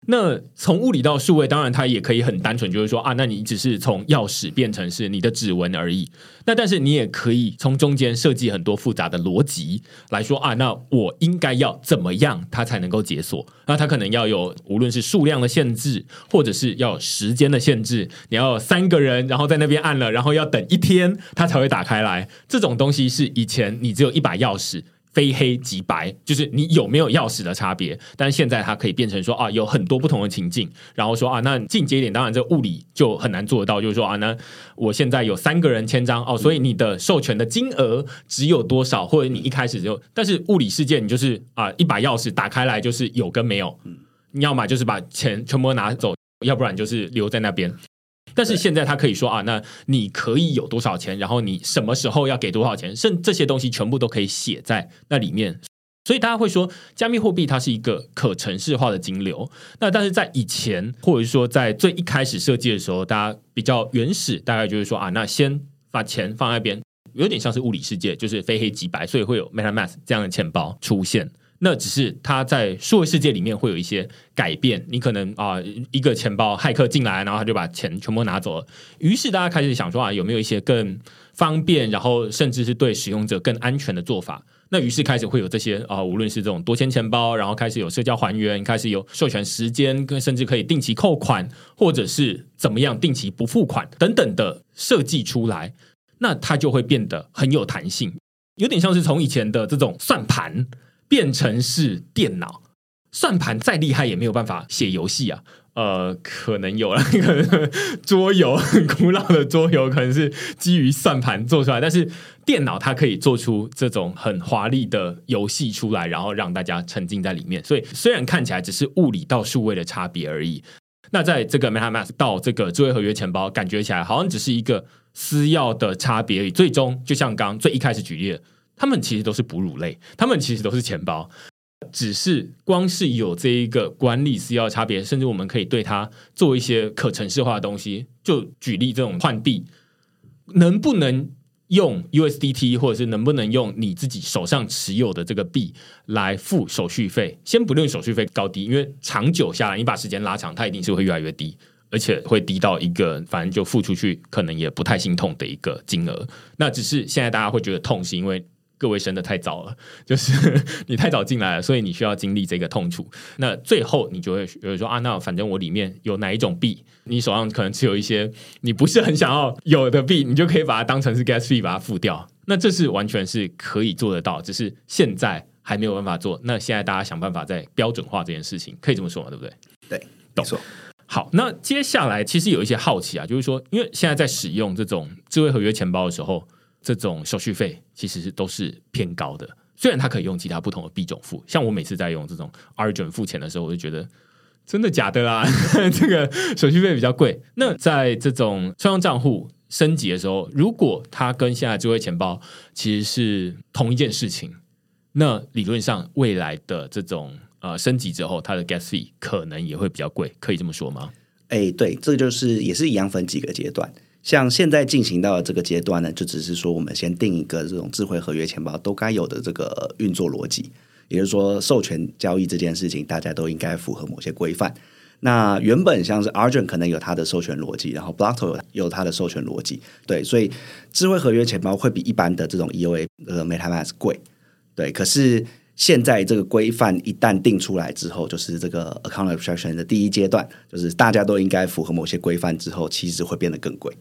那从物理到数位，当然它也可以很单纯，就是说啊，那你只是从钥匙变成是你的指纹而已。那但是你也可以从中间设计很多复杂的逻辑来说啊，那我应该要怎么样它才能够解锁？那它可能要有无论是数量的限制，或者是要有时间的限制。你要三个人，然后在那边按了，然后要等一天，它才会打开来。这种东西是以前你只有一把钥匙。非黑即白，就是你有没有钥匙的差别。但是现在它可以变成说啊，有很多不同的情境，然后说啊，那进阶一点，当然这物理就很难做得到，就是说啊，那我现在有三个人签章哦，所以你的授权的金额只有多少，或者你一开始就，但是物理世界你就是啊，一把钥匙打开来就是有跟没有，你要么就是把钱全部拿走，要不然就是留在那边。但是现在他可以说啊，那你可以有多少钱，然后你什么时候要给多少钱，甚这些东西全部都可以写在那里面。所以大家会说，加密货币它是一个可程式化的金流。那但是在以前，或者是说在最一开始设计的时候，大家比较原始，大概就是说啊，那先把钱放在那边，有点像是物理世界，就是非黑即白，所以会有 MetaMask 这样的钱包出现。那只是它在数位世界里面会有一些改变，你可能啊、一个钱包骇客进来，然后他就把钱全部拿走了。于是大家开始想说啊，有没有一些更方便，然后甚至是对使用者更安全的做法？那于是开始会有这些啊、呃，无论是这种多签钱包，然后开始有社交还原，开始有授权时间，跟甚至可以定期扣款，或者是怎么样定期不付款等等的设计出来，那它就会变得很有弹性，有点像是从以前的这种算盘。变成是电脑算盘，再厉害也没有办法写游戏啊。呃，可能有了，[LAUGHS] 可能桌游很古老的桌游，可能是基于算盘做出来，但是电脑它可以做出这种很华丽的游戏出来，然后让大家沉浸在里面。所以虽然看起来只是物理到数位的差别而已，那在这个 MetaMask 到这个智慧合约钱包，感觉起来好像只是一个私钥的差别而已。最终，就像刚最一开始举例的。他们其实都是哺乳类，他们其实都是钱包，只是光是有这一个管理需要差别，甚至我们可以对它做一些可程式化的东西。就举例这种换币，能不能用 USDT，或者是能不能用你自己手上持有的这个币来付手续费？先不论手续费高低，因为长久下来，你把时间拉长，它一定是会越来越低，而且会低到一个反正就付出去可能也不太心痛的一个金额。那只是现在大家会觉得痛，是因为。各位生的太早了，就是 [LAUGHS] 你太早进来了，所以你需要经历这个痛楚。那最后你就会有人说啊，那反正我里面有哪一种币，你手上可能持有一些你不是很想要有的币，你就可以把它当成是 gas fee 把它付掉。那这是完全是可以做得到，只是现在还没有办法做，那现在大家想办法在标准化这件事情，可以这么说嘛？对不对？对，懂。好，那接下来其实有一些好奇啊，就是说，因为现在在使用这种智慧合约钱包的时候，这种手续费其实是都是偏高的。虽然它可以用其他不同的币种付，像我每次在用这种 Argent 付钱的时候，我就觉得真的假的啦，[LAUGHS] 这个手续费比较贵。那在这种双向账户升级的时候，如果它跟现在智慧钱包其实是同一件事情，那理论上未来的这种。呃，升级之后，它的 gas fee 可能也会比较贵，可以这么说吗？哎，对，这就是也是一样分几个阶段。像现在进行到的这个阶段呢，就只是说我们先定一个这种智慧合约钱包都该有的这个运作逻辑，也就是说，授权交易这件事情，大家都应该符合某些规范。那原本像是 Argent 可能有它的授权逻辑，然后 Blocto 有有它的授权逻辑，对，所以智慧合约钱包会比一般的这种 EOA 呃 MetaMask 贵，对，可是。现在这个规范一旦定出来之后，就是这个 account abstraction 的第一阶段，就是大家都应该符合某些规范之后，其实会变得更贵。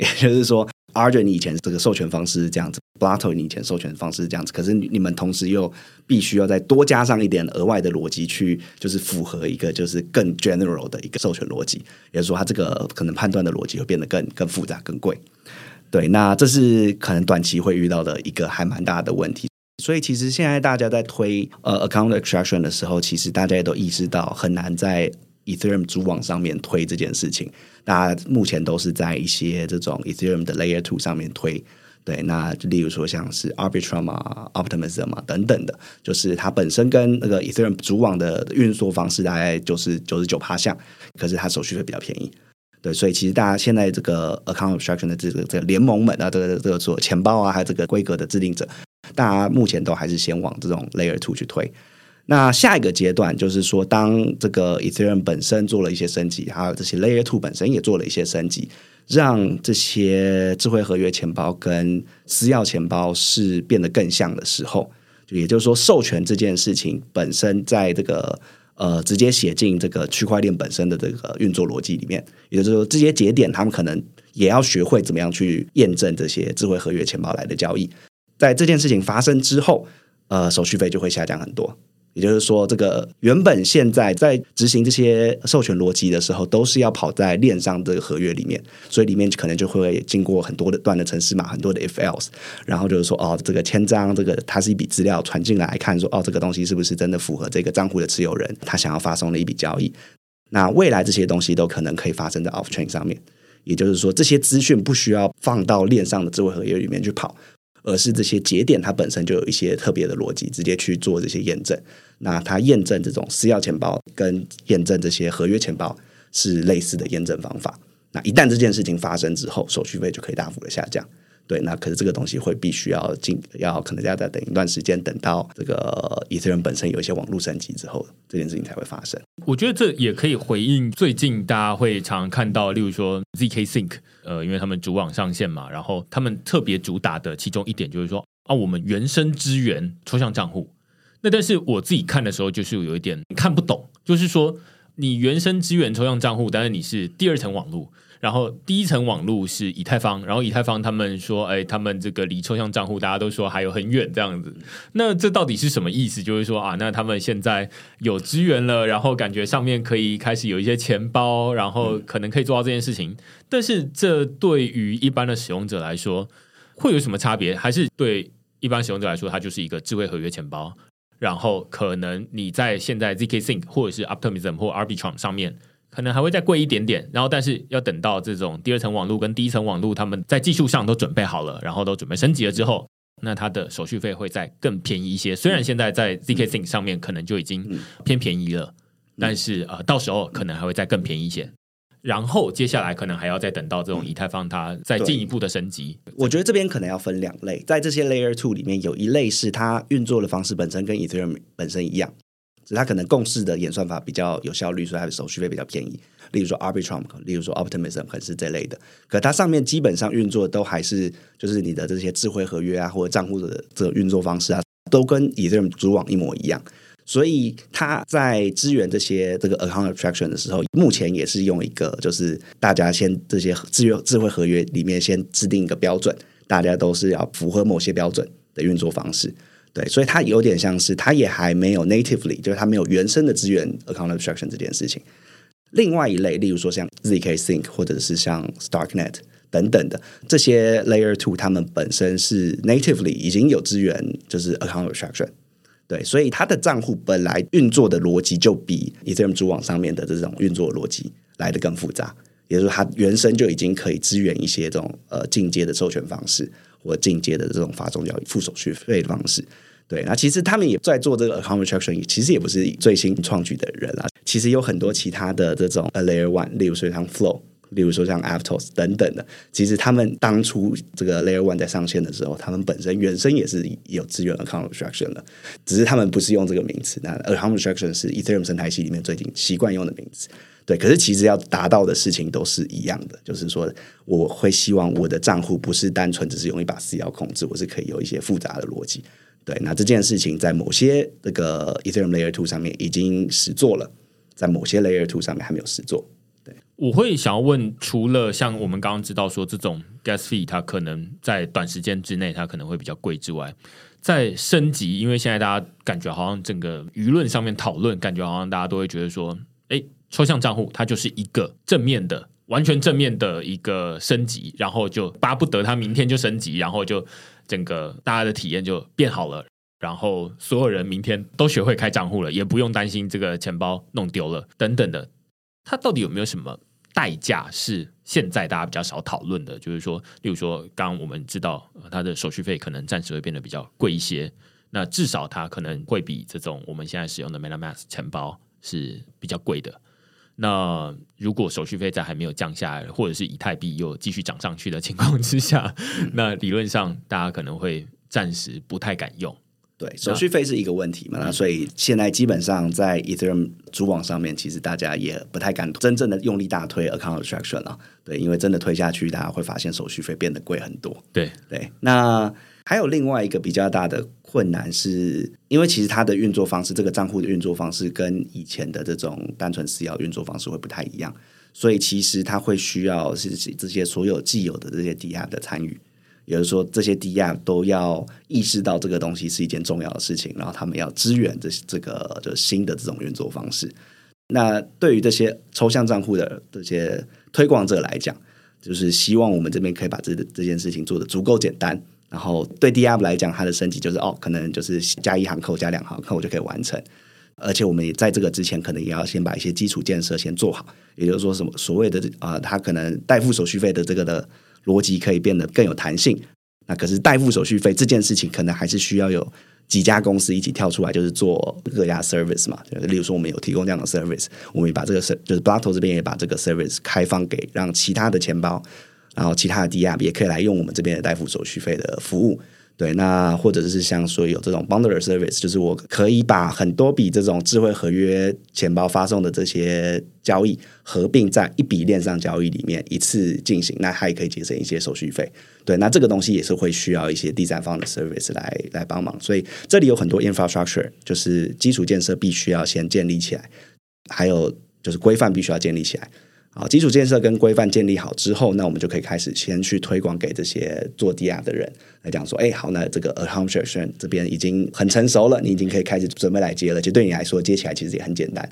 也就是说，Argent 你以前这个授权方式是这样子，Blocto 你以前授权方式是这样子，可是你们同时又必须要再多加上一点额外的逻辑去，就是符合一个就是更 general 的一个授权逻辑。也就是说，它这个可能判断的逻辑会变得更更复杂、更贵。对，那这是可能短期会遇到的一个还蛮大的问题。所以，其实现在大家在推呃 account extraction 的时候，其实大家也都意识到很难在 Ethereum 主网上面推这件事情。大家目前都是在一些这种 Ethereum 的 Layer Two 上面推。对，那例如说像是 Arbitrum 啊、Optimism 啊等等的，就是它本身跟那个 Ethereum 主网的运作方式大概就是九十九趴像，可是它手续费比较便宜。对，所以其实大家现在这个 account Abstraction 的这个这个联盟们啊，这个这个做钱包啊，还有这个规格的制定者。大家目前都还是先往这种 Layer Two 去推。那下一个阶段就是说，当这个 Ethereum 本身做了一些升级，还有这些 Layer Two 本身也做了一些升级，让这些智慧合约钱包跟私钥钱包是变得更像的时候，就也就是说，授权这件事情本身在这个呃直接写进这个区块链本身的这个运作逻辑里面，也就是说，这些节点他们可能也要学会怎么样去验证这些智慧合约钱包来的交易。在这件事情发生之后，呃，手续费就会下降很多。也就是说，这个原本现在在执行这些授权逻辑的时候，都是要跑在链上这个合约里面，所以里面可能就会经过很多的段的程式码，很多的 if else，然后就是说，哦，这个签章，这个它是一笔资料传进来看，说，哦，这个东西是不是真的符合这个账户的持有人他想要发送的一笔交易？那未来这些东西都可能可以发生在 off chain 上面，也就是说，这些资讯不需要放到链上的智慧合约里面去跑。而是这些节点，它本身就有一些特别的逻辑，直接去做这些验证。那它验证这种私钥钱包跟验证这些合约钱包是类似的验证方法。那一旦这件事情发生之后，手续费就可以大幅的下降。对，那可是这个东西会必须要进，要可能要再等一段时间，等到这个以太坊本身有一些网络升级之后，这件事情才会发生。我觉得这也可以回应最近大家会常常看到，例如说 ZK Sync，呃，因为他们主网上线嘛，然后他们特别主打的其中一点就是说啊，我们原生支援抽象账户。那但是我自己看的时候，就是有一点看不懂，就是说你原生支援抽象账户，但是你是第二层网络。然后第一层网路是以太坊，然后以太坊他们说，哎，他们这个离抽象账户大家都说还有很远这样子。那这到底是什么意思？就是说啊，那他们现在有资源了，然后感觉上面可以开始有一些钱包，然后可能可以做到这件事情。但是这对于一般的使用者来说会有什么差别？还是对一般使用者来说，它就是一个智慧合约钱包？然后可能你在现在 zk Sync 或者是 Optimism 或 Arbitrum 上面。可能还会再贵一点点，然后但是要等到这种第二层网络跟第一层网络他们在技术上都准备好了，然后都准备升级了之后，那它的手续费会再更便宜一些。虽然现在在 zk Sync 上面可能就已经偏便宜了，但是呃，到时候可能还会再更便宜一些。然后接下来可能还要再等到这种以太坊它再进一步的升级。我觉得这边可能要分两类，在这些 Layer Two 里面有一类是它运作的方式本身跟 Ethereum 本身一样。它可能共识的演算法比较有效率，所以它的手续费比较便宜。例如说 Arbitrum，例如说 Optimism，可能是这类的。可它上面基本上运作都还是就是你的这些智慧合约啊，或者账户的这运作方式啊，都跟 Ethereum 主网一模一样。所以它在支援这些这个 account abstraction 的时候，目前也是用一个就是大家先这些智智慧合约里面先制定一个标准，大家都是要符合某些标准的运作方式。对，所以它有点像是它也还没有 natively，就是它没有原生的资源 account abstraction 这件事情。另外一类，例如说像 zk sync 或者是像 starknet 等等的这些 layer two，他们本身是 natively 已经有资源，就是 account abstraction。对，所以它的账户本来运作的逻辑就比 Ethereum 主网上面的这种运作逻辑来得更复杂，也就是说，它原生就已经可以支援一些这种呃进阶的授权方式，或进阶的这种发送交易付手续费的方式。对，那其实他们也在做这个 account abstraction，其实也不是最新创举的人啊。其实有很多其他的这种 layer one，例如说像 Flow，例如说像 Aptos 等等的。其实他们当初这个 layer one 在上线的时候，他们本身原生也是有支援 account abstraction 的，只是他们不是用这个名词。那 account abstraction 是 Ethereum 生态系里面最近习惯用的名词。对，可是其实要达到的事情都是一样的，就是说我会希望我的账户不是单纯只是用一把私钥控制，我是可以有一些复杂的逻辑。对，那这件事情在某些这个 Ethereum Layer Two 上面已经实做了，在某些 Layer Two 上面还没有实做。对，我会想要问，除了像我们刚刚知道说这种 Gas Fee 它可能在短时间之内它可能会比较贵之外，在升级，因为现在大家感觉好像整个舆论上面讨论，感觉好像大家都会觉得说，哎，抽象账户它就是一个正面的。完全正面的一个升级，然后就巴不得它明天就升级，然后就整个大家的体验就变好了，然后所有人明天都学会开账户了，也不用担心这个钱包弄丢了等等的。它到底有没有什么代价是现在大家比较少讨论的？就是说，例如说，刚刚我们知道它的手续费可能暂时会变得比较贵一些，那至少它可能会比这种我们现在使用的 MetaMask 钱包是比较贵的。那如果手续费在还没有降下来，或者是以太币又继续涨上去的情况之下，那理论上大家可能会暂时不太敢用。对，手续费是一个问题嘛，那所以现在基本上在 Ethereum 主网上面，其实大家也不太敢真正的用力大推 Account Abstraction 了。对，因为真的推下去，大家会发现手续费变得贵很多。对对，那。还有另外一个比较大的困难是，因为其实它的运作方式，这个账户的运作方式跟以前的这种单纯私钥运作方式会不太一样，所以其实它会需要是这些所有既有的这些抵押的参与，也就是说，这些抵押都要意识到这个东西是一件重要的事情，然后他们要支援这这个就新的这种运作方式。那对于这些抽象账户的这些推广者来讲，就是希望我们这边可以把这这件事情做得足够简单。然后对 DApp 来讲，它的升级就是哦，可能就是加一行扣加两行扣我就可以完成。而且我们也在这个之前，可能也要先把一些基础建设先做好。也就是说，什么所谓的啊、呃，它可能代付手续费的这个的逻辑可以变得更有弹性。那可是代付手续费这件事情，可能还是需要有几家公司一起跳出来，就是做各家 service 嘛。例如说，我们有提供这样的 service，我们把这个 serv 就是 Blocto 这边也把这个 service 开放给让其他的钱包。然后其他的 DR 也可以来用我们这边的代付手续费的服务，对，那或者是像说有这种 bundler service，就是我可以把很多笔这种智慧合约钱包发送的这些交易合并在一笔链上交易里面一次进行，那它也可以节省一些手续费，对，那这个东西也是会需要一些第三方的 service 来来帮忙，所以这里有很多 infrastructure，就是基础建设必须要先建立起来，还有就是规范必须要建立起来。好，基础建设跟规范建立好之后，那我们就可以开始先去推广给这些做 DR 的人来讲说，哎，好，那这个 account section 这边已经很成熟了，你已经可以开始准备来接了。其实对你来说，接起来其实也很简单。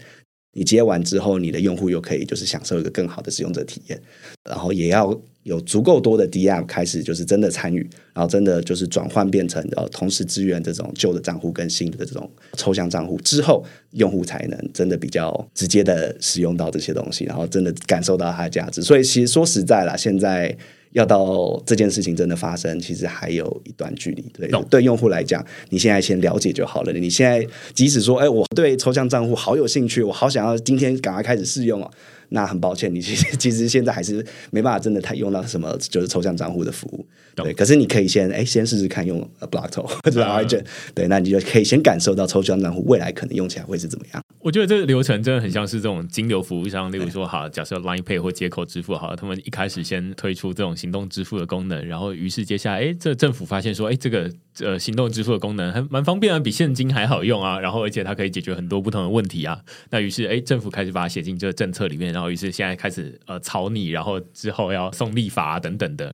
你接完之后，你的用户又可以就是享受一个更好的使用者体验，然后也要有足够多的 DM 开始就是真的参与，然后真的就是转换变成呃同时支援这种旧的账户跟新的这种抽象账户之后，用户才能真的比较直接的使用到这些东西，然后真的感受到它的价值。所以其实说实在啦，现在。要到这件事情真的发生，其实还有一段距离。对对用户来讲，你现在先了解就好了。你现在即使说，哎，我对抽象账户好有兴趣，我好想要今天赶快开始试用哦。那很抱歉，你其实 [LAUGHS] 其实现在还是没办法真的太用到什么就是抽象账户的服务。对，可是你可以先哎先试试看用 Blocto 或者 Argent，对，那你就可以先感受到抽象账户未来可能用起来会是怎么样。我觉得这个流程真的很像是这种金流服务商，例如说，好，假设 Line Pay 或接口支付，好，他们一开始先推出这种行动支付的功能，然后于是接下来，哎，这政府发现说，哎，这个呃行动支付的功能还蛮方便啊，比现金还好用啊，然后而且它可以解决很多不同的问题啊，那于是，哎，政府开始把它写进这个政策里面，然后于是现在开始呃草拟，然后之后要送立法啊等等的。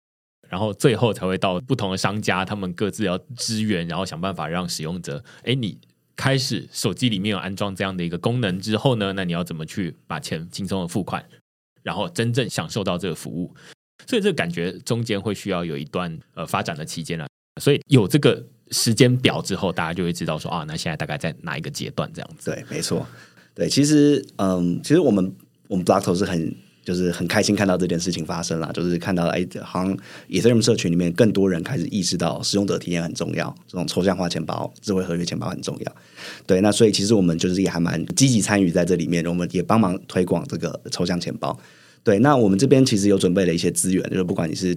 然后最后才会到不同的商家，他们各自要支援，然后想办法让使用者，哎，你开始手机里面有安装这样的一个功能之后呢，那你要怎么去把钱轻松的付款，然后真正享受到这个服务？所以这感觉中间会需要有一段呃发展的期间了。所以有这个时间表之后，大家就会知道说啊，那现在大概在哪一个阶段这样子？对，没错。对，其实嗯，其实我们我们 block 头是很。就是很开心看到这件事情发生了，就是看到哎，好像 Ethereum 社群里面更多人开始意识到使用者体验很重要，这种抽象化钱包、智慧合约钱包很重要。对，那所以其实我们就是也还蛮积极参与在这里面，我们也帮忙推广这个抽象钱包。对，那我们这边其实有准备了一些资源，就是不管你是。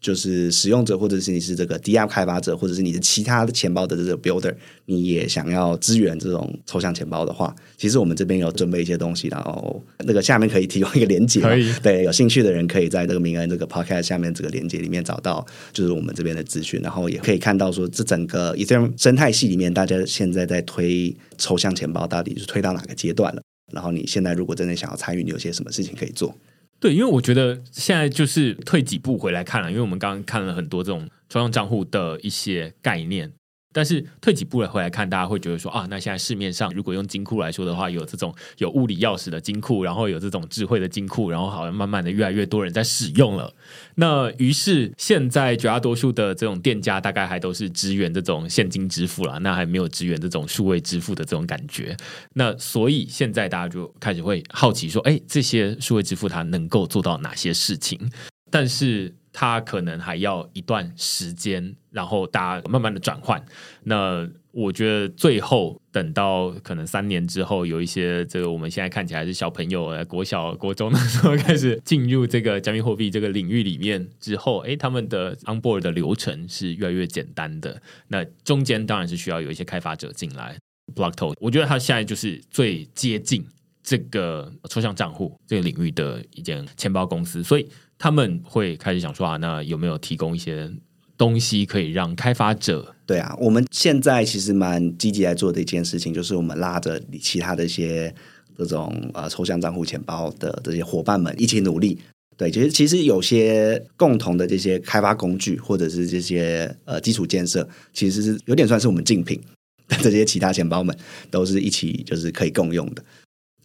就是使用者，或者是你是这个 DApp 开发者，或者是你的其他的钱包的这个 builder，你也想要支援这种抽象钱包的话，其实我们这边有准备一些东西，然后那个下面可以提供一个连接，可以。对有兴趣的人可以在这个名恩这个 podcast 下面这个连接里面找到，就是我们这边的资讯，然后也可以看到说这整个 Ethereum 生态系里面，大家现在在推抽象钱包到底是推到哪个阶段了，然后你现在如果真的想要参与，你有些什么事情可以做？对，因为我觉得现在就是退几步回来看了，因为我们刚刚看了很多这种专用账户的一些概念。但是退几步来回来看，大家会觉得说啊，那现在市面上如果用金库来说的话，有这种有物理钥匙的金库，然后有这种智慧的金库，然后好像慢慢的越来越多人在使用了。那于是现在绝大多数的这种店家大概还都是支援这种现金支付了，那还没有支援这种数位支付的这种感觉。那所以现在大家就开始会好奇说，哎，这些数位支付它能够做到哪些事情？但是。它可能还要一段时间，然后大家慢慢的转换。那我觉得最后等到可能三年之后，有一些这个我们现在看起来是小朋友，国小、国中的时候开始进入这个加密货币这个领域里面之后，[LAUGHS] 诶，他们的 onboard 的流程是越来越简单的。那中间当然是需要有一些开发者进来。Blockto，我觉得它现在就是最接近这个抽象账户这个领域的一间钱包公司，所以。他们会开始想说啊，那有没有提供一些东西可以让开发者？对啊，我们现在其实蛮积极来做的一件事情，就是我们拉着其他的一些这种呃抽象账户钱包的这些伙伴们一起努力。对，其实其实有些共同的这些开发工具或者是这些呃基础建设，其实是有点算是我们竞品，但这些其他钱包们都是一起就是可以共用的。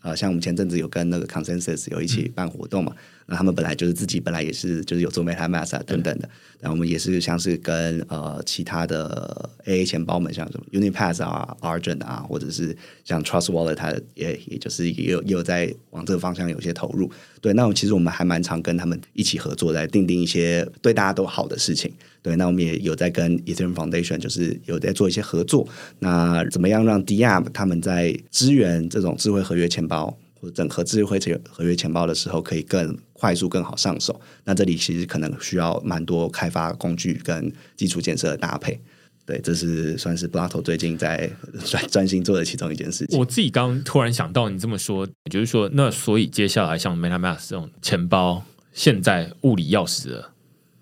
呃，像我们前阵子有跟那个 Consensus 有一起办活动嘛。嗯那他们本来就是自己本来也是就是有做 MetaMask 啊等等的，然后我们也是像是跟呃其他的 AA 钱包们，像什么 Unipass 啊、Argent 啊，或者是像 Trust Wallet，它也也就是也有也有在往这个方向有些投入。对，那我其实我们还蛮常跟他们一起合作，来定定一些对大家都好的事情。对，那我们也有在跟 Ethereum Foundation，就是有在做一些合作。那怎么样让 d a p 他们在支援这种智慧合约钱包？或整合智慧合约钱包的时候，可以更快速、更好上手。那这里其实可能需要蛮多开发工具跟基础建设的搭配。对，这是算是 Blato 最近在专专心做的其中一件事情。我自己刚突然想到，你这么说，就是说，那所以接下来像 MetaMask 这种钱包，现在物理钥匙的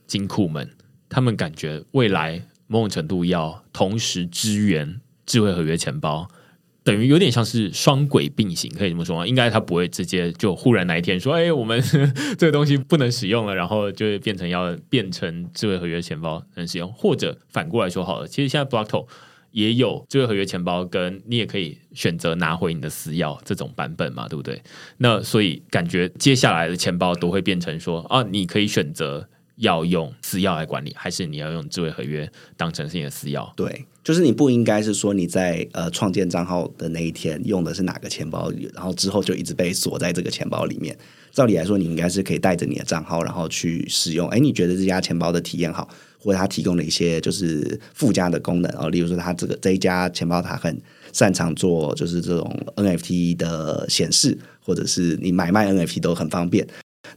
金库们，他们感觉未来某种程度要同时支援智慧合约钱包。等于有点像是双轨并行，可以这么说吗？应该它不会直接就忽然哪一天说，哎，我们 [LAUGHS] 这个东西不能使用了，然后就变成要变成智慧合约钱包能使用，或者反过来说好了，其实现在 Blockto 也有智慧合约钱包，跟你也可以选择拿回你的私钥这种版本嘛，对不对？那所以感觉接下来的钱包都会变成说，啊，你可以选择。要用私钥来管理，还是你要用智慧合约当成是你的私钥？对，就是你不应该是说你在呃创建账号的那一天用的是哪个钱包，然后之后就一直被锁在这个钱包里面。照理来说，你应该是可以带着你的账号，然后去使用。哎，你觉得这家钱包的体验好，或者它提供了一些就是附加的功能哦，例如说它这个这一家钱包它很擅长做就是这种 NFT 的显示，或者是你买卖 NFT 都很方便。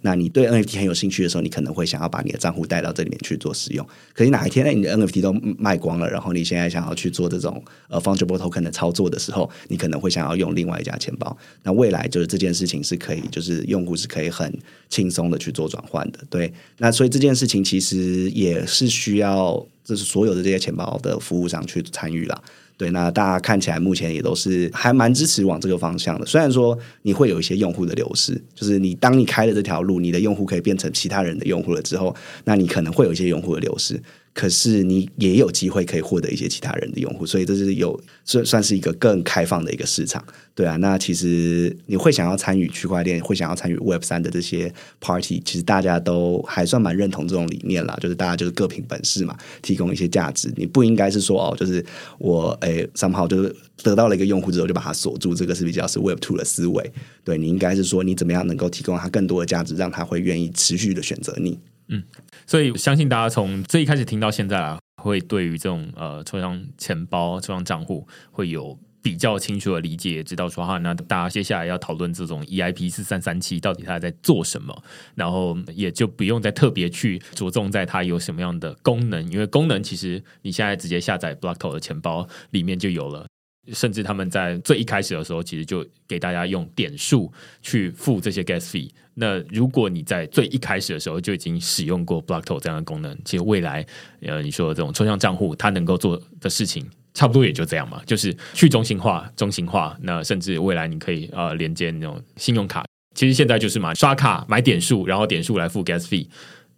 那你对 NFT 很有兴趣的时候，你可能会想要把你的账户带到这里面去做使用。可是哪一天，你的 NFT 都卖光了，然后你现在想要去做这种呃 fungible token 的操作的时候，你可能会想要用另外一家钱包。那未来就是这件事情是可以，就是用户是可以很轻松的去做转换的。对，那所以这件事情其实也是需要，就是所有的这些钱包的服务商去参与了。对，那大家看起来目前也都是还蛮支持往这个方向的。虽然说你会有一些用户的流失，就是你当你开了这条路，你的用户可以变成其他人的用户了之后，那你可能会有一些用户的流失。可是你也有机会可以获得一些其他人的用户，所以这是有算算是一个更开放的一个市场，对啊。那其实你会想要参与区块链，会想要参与 Web 三的这些 Party，其实大家都还算蛮认同这种理念啦，就是大家就是各凭本事嘛，提供一些价值。你不应该是说哦，就是我诶，somehow 就是得到了一个用户之后就把它锁住，这个是比较是 Web two 的思维。对，你应该是说你怎么样能够提供他更多的价值，让他会愿意持续的选择你。嗯，所以相信大家从这一开始听到现在啊，会对于这种呃抽象钱包、抽象账户会有比较清楚的理解，知道说哈，那大家接下来要讨论这种 EIP 四三三七到底它在做什么，然后也就不用再特别去着重在它有什么样的功能，因为功能其实你现在直接下载 Blockto 的钱包里面就有了。甚至他们在最一开始的时候，其实就给大家用点数去付这些 gas fee。那如果你在最一开始的时候就已经使用过 Blockto 这样的功能，其实未来呃你说这种抽象账户，它能够做的事情，差不多也就这样嘛，就是去中心化、中心化。那甚至未来你可以呃连接那种信用卡，其实现在就是嘛，刷卡买点数，然后点数来付 gas fee，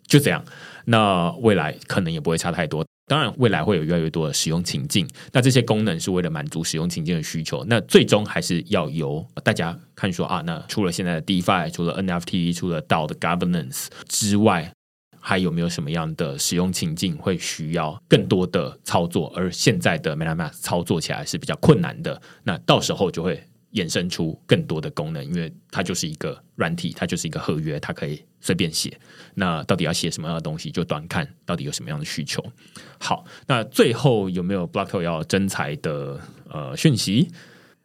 就这样。那未来可能也不会差太多。当然，未来会有越来越多的使用情境。那这些功能是为了满足使用情境的需求。那最终还是要由大家看说啊，那除了现在的 DeFi，除了 NFT，除了 DAO 的 Governance 之外，还有没有什么样的使用情境会需要更多的操作？而现在的 MetaMask 操作起来是比较困难的。那到时候就会。衍生出更多的功能，因为它就是一个软体，它就是一个合约，它可以随便写。那到底要写什么样的东西，就端看到底有什么样的需求。好，那最后有没有 blocko 要征才的呃讯息？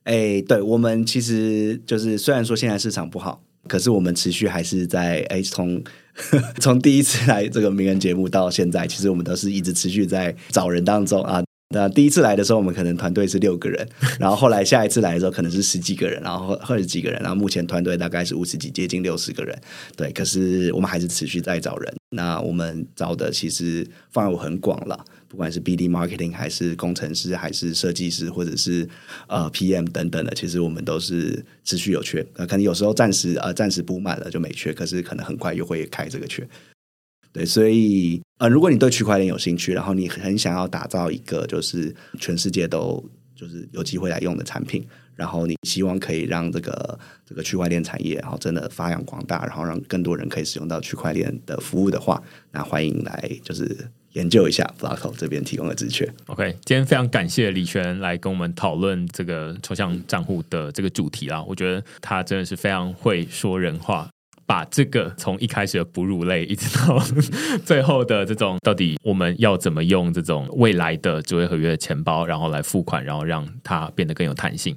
哎、对我们其实就是虽然说现在市场不好，可是我们持续还是在哎从 [LAUGHS] 从第一次来这个名人节目到现在，其实我们都是一直持续在找人当中啊。那第一次来的时候，我们可能团队是六个人，[LAUGHS] 然后后来下一次来的时候，可能是十几个人，然后二十几个人，然后目前团队大概是五十几，接近六十个人。对，可是我们还是持续在找人。那我们找的其实范围很广了，不管是 BD marketing 还是工程师，还是设计师，或者是呃 PM 等等的，其实我们都是持续有缺。可能有时候暂时呃暂时补满了就没缺，可是可能很快又会开这个缺。对，所以呃，如果你对区块链有兴趣，然后你很想要打造一个就是全世界都就是有机会来用的产品，然后你希望可以让这个这个区块链产业然后真的发扬光大，然后让更多人可以使用到区块链的服务的话，那欢迎来就是研究一下 blocko 这边提供的资讯。OK，今天非常感谢李全来跟我们讨论这个抽象账户的这个主题啊，我觉得他真的是非常会说人话。把这个从一开始的哺乳类，一直到最后的这种，到底我们要怎么用这种未来的智慧合约的钱包，然后来付款，然后让它变得更有弹性。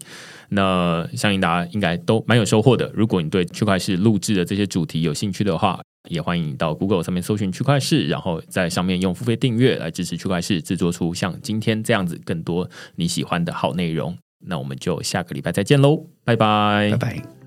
那相信大家应该都蛮有收获的。如果你对区块势录制的这些主题有兴趣的话，也欢迎你到 Google 上面搜寻区块势，然后在上面用付费订阅来支持区块势，制作出像今天这样子更多你喜欢的好内容。那我们就下个礼拜再见喽，拜拜，拜拜。